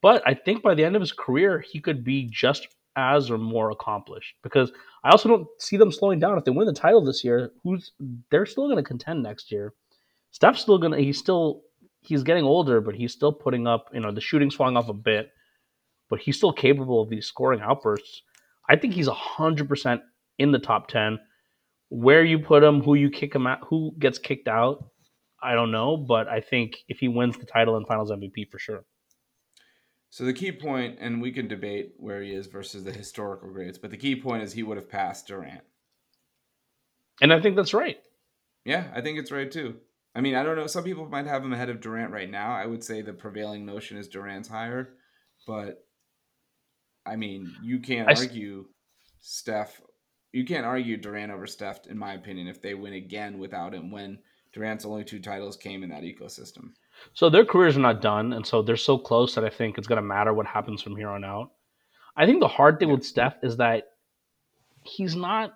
But I think by the end of his career, he could be just as or more accomplished because I also don't see them slowing down. If they win the title this year, who's they're still going to contend next year. Steph's still going to, he's still, he's getting older, but he's still putting up, you know, the shooting's falling off a bit, but he's still capable of these scoring outbursts. I think he's 100% in the top 10. Where you put him, who you kick him out, who gets kicked out, I don't know, but I think if he wins the title and finals MVP for sure. So the key point, and we can debate where he is versus the historical grades, but the key point is he would have passed Durant. And I think that's right. Yeah, I think it's right too. I mean, I don't know. Some people might have him ahead of Durant right now. I would say the prevailing notion is Durant's higher, but I mean, you can't I argue Steph. You can't argue Durant over Steph, in my opinion, if they win again without him. When Durant's only two titles came in that ecosystem. So their careers are not done, and so they're so close that I think it's going to matter what happens from here on out. I think the hard thing with Steph is that he's not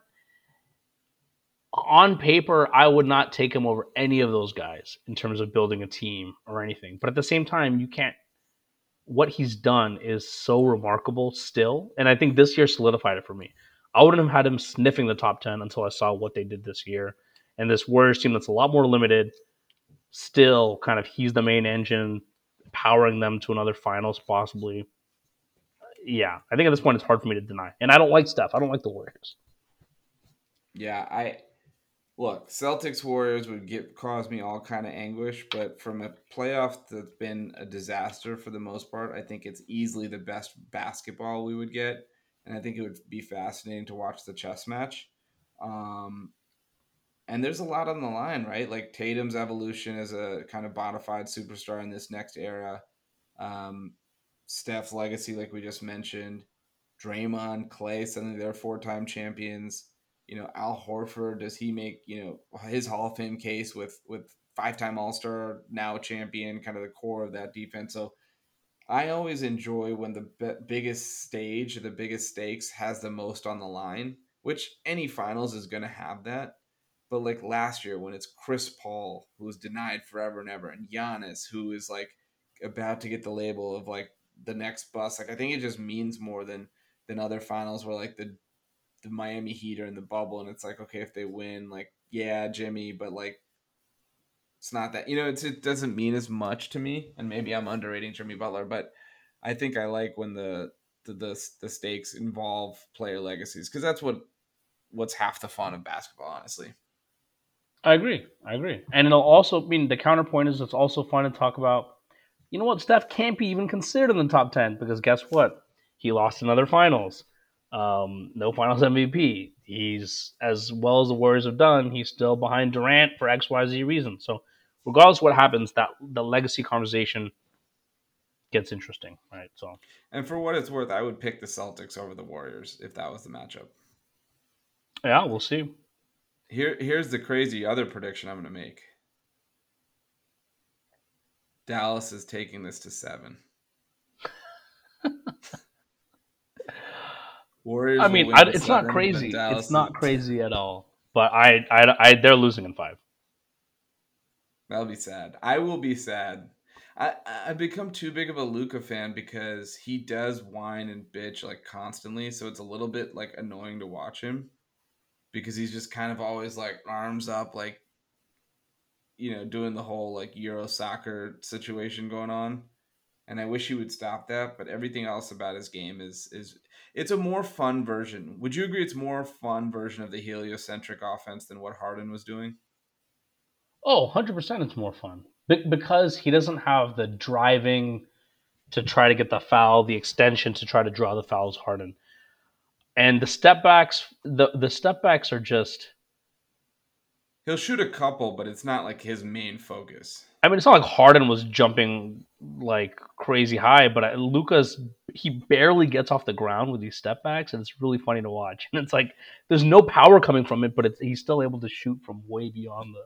on paper. I would not take him over any of those guys in terms of building a team or anything. But at the same time, you can't. What he's done is so remarkable still, and I think this year solidified it for me. I wouldn't have had him sniffing the top ten until I saw what they did this year, and this Warriors team that's a lot more limited still kind of he's the main engine powering them to another finals possibly. Yeah, I think at this point it's hard for me to deny. And I don't like stuff I don't like the Warriors. Yeah, I look, Celtics Warriors would get cause me all kind of anguish, but from a playoff that's been a disaster for the most part, I think it's easily the best basketball we would get, and I think it would be fascinating to watch the chess match. Um, and there's a lot on the line, right? Like Tatum's evolution as a kind of bona fide superstar in this next era. Um, Steph's legacy, like we just mentioned. Draymond, Clay, suddenly they're four time champions. You know, Al Horford, does he make, you know, his Hall of Fame case with with five time All Star, now champion, kind of the core of that defense. So I always enjoy when the b- biggest stage, the biggest stakes has the most on the line, which any finals is going to have that. But like last year, when it's Chris Paul who was denied forever and ever, and Giannis who is like about to get the label of like the next bus, like I think it just means more than than other finals where like the the Miami Heat are in the bubble, and it's like okay if they win, like yeah, Jimmy, but like it's not that you know it doesn't mean as much to me, and maybe I'm underrating Jimmy Butler, but I think I like when the the the, the stakes involve player legacies because that's what what's half the fun of basketball, honestly. I agree. I agree. And it'll also I mean the counterpoint is it's also fun to talk about. You know what? Steph can't be even considered in the top ten because guess what? He lost another finals. Um, no finals MVP. He's as well as the Warriors have done. He's still behind Durant for X Y Z reason. So regardless of what happens, that the legacy conversation gets interesting, right? So, and for what it's worth, I would pick the Celtics over the Warriors if that was the matchup. Yeah, we'll see. Here, here's the crazy other prediction I'm going to make. Dallas is taking this to seven. Warriors. I mean, I, it's not crazy. It's not crazy at all. But I, I, I, they're losing in five. That'll be sad. I will be sad. I I become too big of a Luka fan because he does whine and bitch like constantly, so it's a little bit like annoying to watch him because he's just kind of always like arms up, like you know, doing the whole like Euro soccer situation going on. And I wish he would stop that, but everything else about his game is is it's a more fun version. Would you agree it's more fun version of the heliocentric offense than what Harden was doing? Oh, 100% it's more fun. Be- because he doesn't have the driving to try to get the foul, the extension to try to draw the fouls Harden. And the step backs the the step backs are just He'll shoot a couple, but it's not like his main focus. I mean, it's not like Harden was jumping like crazy high, but uh, Luka's he barely gets off the ground with these step backs, and it's really funny to watch. And it's like there's no power coming from it, but he's still able to shoot from way beyond the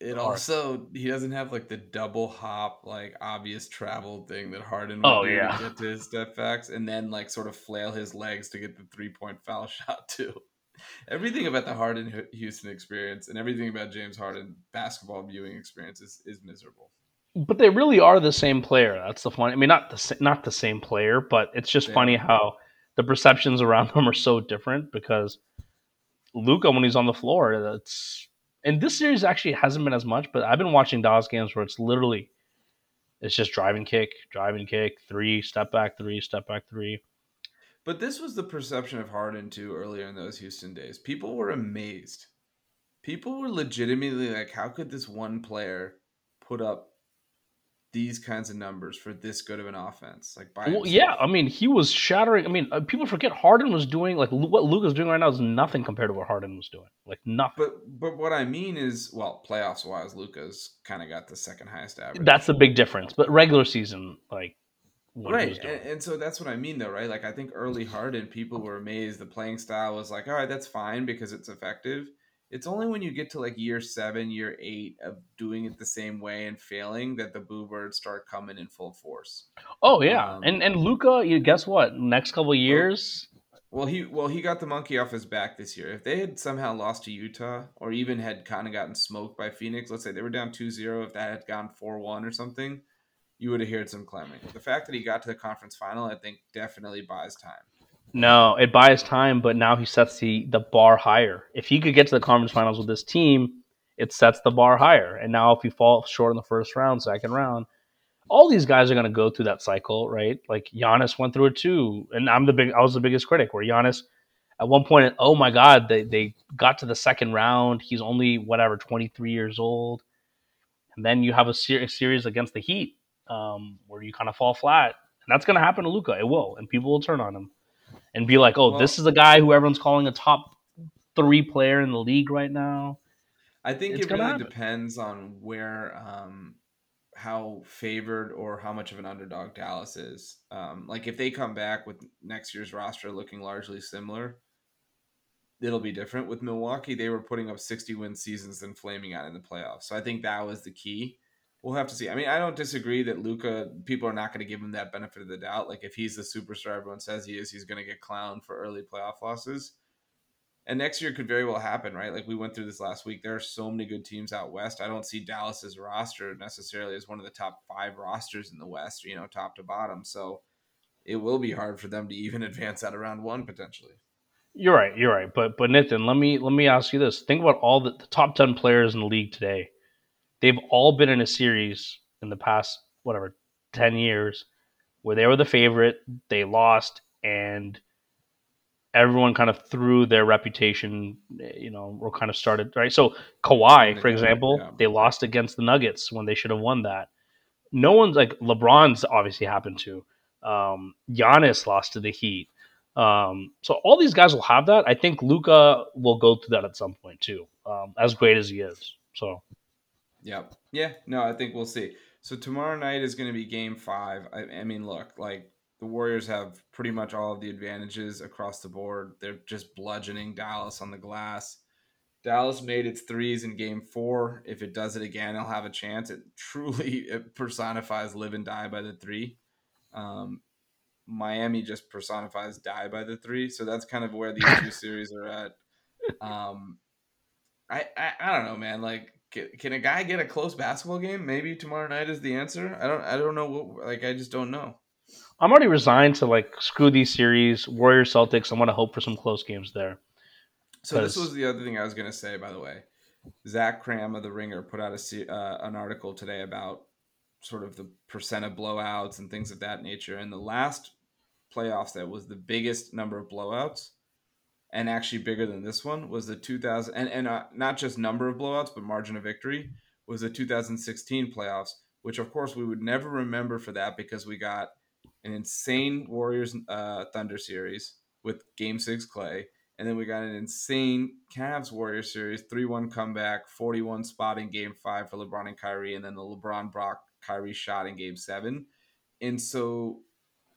it also he doesn't have like the double hop like obvious travel thing that Harden would oh, do yeah. to get to his step backs and then like sort of flail his legs to get the three point foul shot too. Everything about the Harden Houston experience and everything about James Harden basketball viewing experience is, is miserable. But they really are the same player. That's the funny. I mean, not the not the same player, but it's just funny how the perceptions around them are so different because Luka when he's on the floor, that's and this series actually hasn't been as much, but I've been watching Dallas games where it's literally it's just driving kick, driving kick, three, step back, three, step back, three. But this was the perception of Harden too earlier in those Houston days. People were amazed. People were legitimately like, how could this one player put up these kinds of numbers for this good of an offense. Like, by well, yeah, I mean, he was shattering. I mean, uh, people forget Harden was doing like what Luka's doing right now is nothing compared to what Harden was doing. Like nothing. But but what I mean is, well, playoffs wise, Luka's kind of got the second highest average. That's the big difference. But regular season, like. Right, and, and so that's what I mean, though, right? Like, I think early Harden, people were amazed. The playing style was like, all right, that's fine because it's effective it's only when you get to like year seven, year eight of doing it the same way and failing that the boo birds start coming in full force. Oh yeah, um, and and Luka, you guess what? Next couple years. Well, he well he got the monkey off his back this year. If they had somehow lost to Utah or even had kind of gotten smoked by Phoenix, let's say they were down 2-0, if that had gone 4-1 or something, you would have heard some clamoring. The fact that he got to the conference final, I think, definitely buys time. No, it buys time, but now he sets the the bar higher. If he could get to the conference finals with this team, it sets the bar higher. And now if you fall short in the first round, second round, all these guys are going to go through that cycle, right? Like Giannis went through it too, and I'm the big I was the biggest critic where Giannis at one point, oh my God, they they got to the second round. He's only whatever 23 years old, and then you have a, ser- series against the Heat um, where you kind of fall flat, and that's going to happen to Luka. It will, and people will turn on him and be like, oh, well, this is a guy who everyone's calling a top three player in the league right now. I think it's it really happen. depends on where, um, how favored or how much of an underdog Dallas is. Um, like if they come back with next year's roster looking largely similar, it'll be different. With Milwaukee, they were putting up 60 win seasons and flaming out in the playoffs. So I think that was the key we'll have to see. I mean, I don't disagree that Luka People are not going to give him that benefit of the doubt. Like if he's the superstar everyone says he is, he's going to get clowned for early playoff losses. And next year could very well happen, right? Like we went through this last week. There are so many good teams out west. I don't see Dallas's roster necessarily as one of the top five rosters in the West, you know, top to bottom. So it will be hard for them to even advance out of round one potentially. You're right. You're right. But but Nathan, let me let me ask you this: Think about all the, the top ten players in the league today they've all been in a series in the past whatever 10 years where they were the favorite, they lost and everyone kind of threw their reputation, you know, or kind of started, right? So Kawhi, for example, yeah. they lost against the Nuggets when they should have won that. No one's like LeBron's obviously happened to. Um, Giannis lost to the Heat. Um, so all these guys will have that. I think Luka will go through that at some point too, um, as great as he is. So Yep. Yeah. No, I think we'll see. So tomorrow night is going to be game five. I, I mean, look, like the Warriors have pretty much all of the advantages across the board. They're just bludgeoning Dallas on the glass. Dallas made its threes in game four. If it does it again, it'll have a chance. It truly it personifies live and die by the three. Um, Miami just personifies die by the three. So that's kind of where these two series are at. Um, I, I, I don't know, man. Like, can, can a guy get a close basketball game? Maybe tomorrow night is the answer. I don't I don't know. What, like, I just don't know. I'm already resigned to like screw these series, Warriors Celtics. I want to hope for some close games there. So this was the other thing I was going to say, by the way. Zach Kram of the Ringer put out a uh, an article today about sort of the percent of blowouts and things of that nature. And the last playoffs that was the biggest number of blowouts, and actually bigger than this one, was the 2000 and and uh, not just number of blowouts, but margin of victory was the 2016 playoffs, which of course we would never remember for that because we got an insane Warriors uh, Thunder series with Game Six Clay and then we got an insane Cavs Warriors series, 3 1 comeback, 41 spot in game five for LeBron and Kyrie, and then the LeBron Brock Kyrie shot in game seven. And so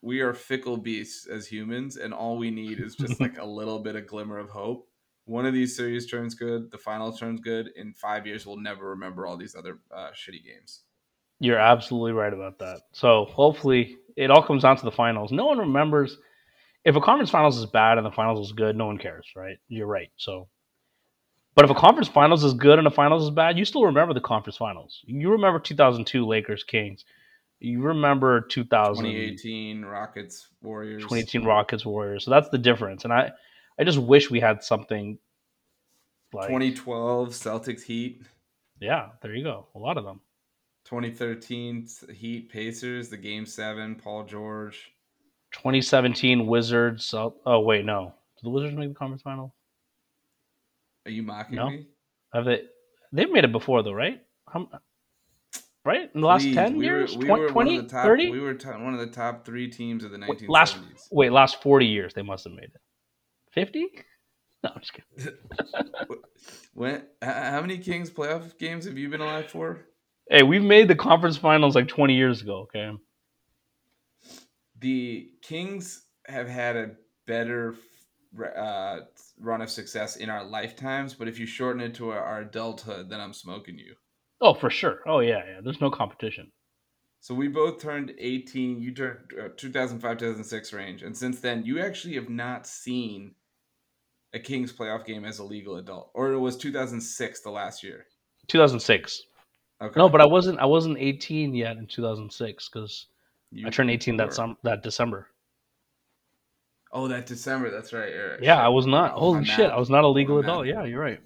we are fickle beasts as humans, and all we need is just like a little bit of glimmer of hope. One of these series turns good, the final turns good. In five years, we'll never remember all these other uh, shitty games. You're absolutely right about that. So hopefully, it all comes down to the finals. No one remembers if a conference finals is bad and the finals is good, no one cares, right? You're right. So, but if a conference finals is good and the finals is bad, you still remember the conference finals. You remember 2002 Lakers Kings. You remember 2000 2018 Rockets Warriors. 2018 Rockets Warriors. So that's the difference. And I, I just wish we had something like 2012 Celtics Heat. Yeah, there you go. A lot of them. 2013 Heat Pacers, the Game Seven, Paul George. 2017 Wizards. Oh, oh, wait, no. Did the Wizards make the conference final? Are you mocking no? me? Have they? They've made it before, though, right? How, right in the last Please, 10 we years, were, we 20, 20 top, 30? We were t- one of the top three teams of the 1970s. Last, wait, last 40 years, they must have made it. 50? No, I'm just kidding. when, how many Kings playoff games have you been alive for? Hey, we've made the conference finals like 20 years ago, okay? the Kings have had a better uh, run of success in our lifetimes, but if you shorten it to our adulthood, then I'm smoking you. Oh, for sure. Oh, yeah, yeah. There's no competition. So we both turned 18. You turned uh, 2005, 2006 range, and since then, you actually have not seen a Kings playoff game as a legal adult, or it was 2006 the last year. 2006. Okay. No, but I wasn't. I wasn't 18 yet in 2006 because I turned 18 that sum that December. Oh, that December. That's right. Eric. Yeah, I was not. Oh, Holy shit, I was not a legal adult. Yeah, you're right.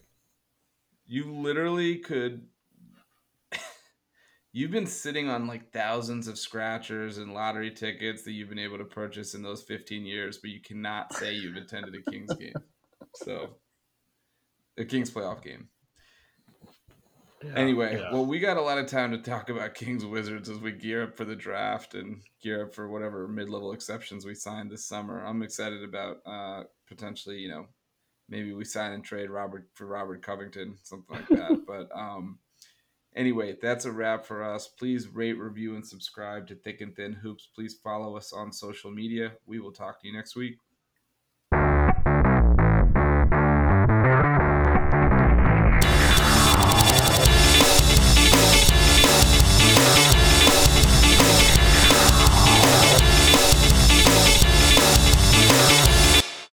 You literally could. You've been sitting on like thousands of scratchers and lottery tickets that you've been able to purchase in those 15 years, but you cannot say you've attended a Kings game. So, a Kings playoff game. Yeah, anyway, yeah. well, we got a lot of time to talk about Kings Wizards as we gear up for the draft and gear up for whatever mid level exceptions we sign this summer. I'm excited about uh, potentially, you know, maybe we sign and trade Robert for Robert Covington, something like that. but um, anyway, that's a wrap for us. Please rate, review, and subscribe to Thick and Thin Hoops. Please follow us on social media. We will talk to you next week.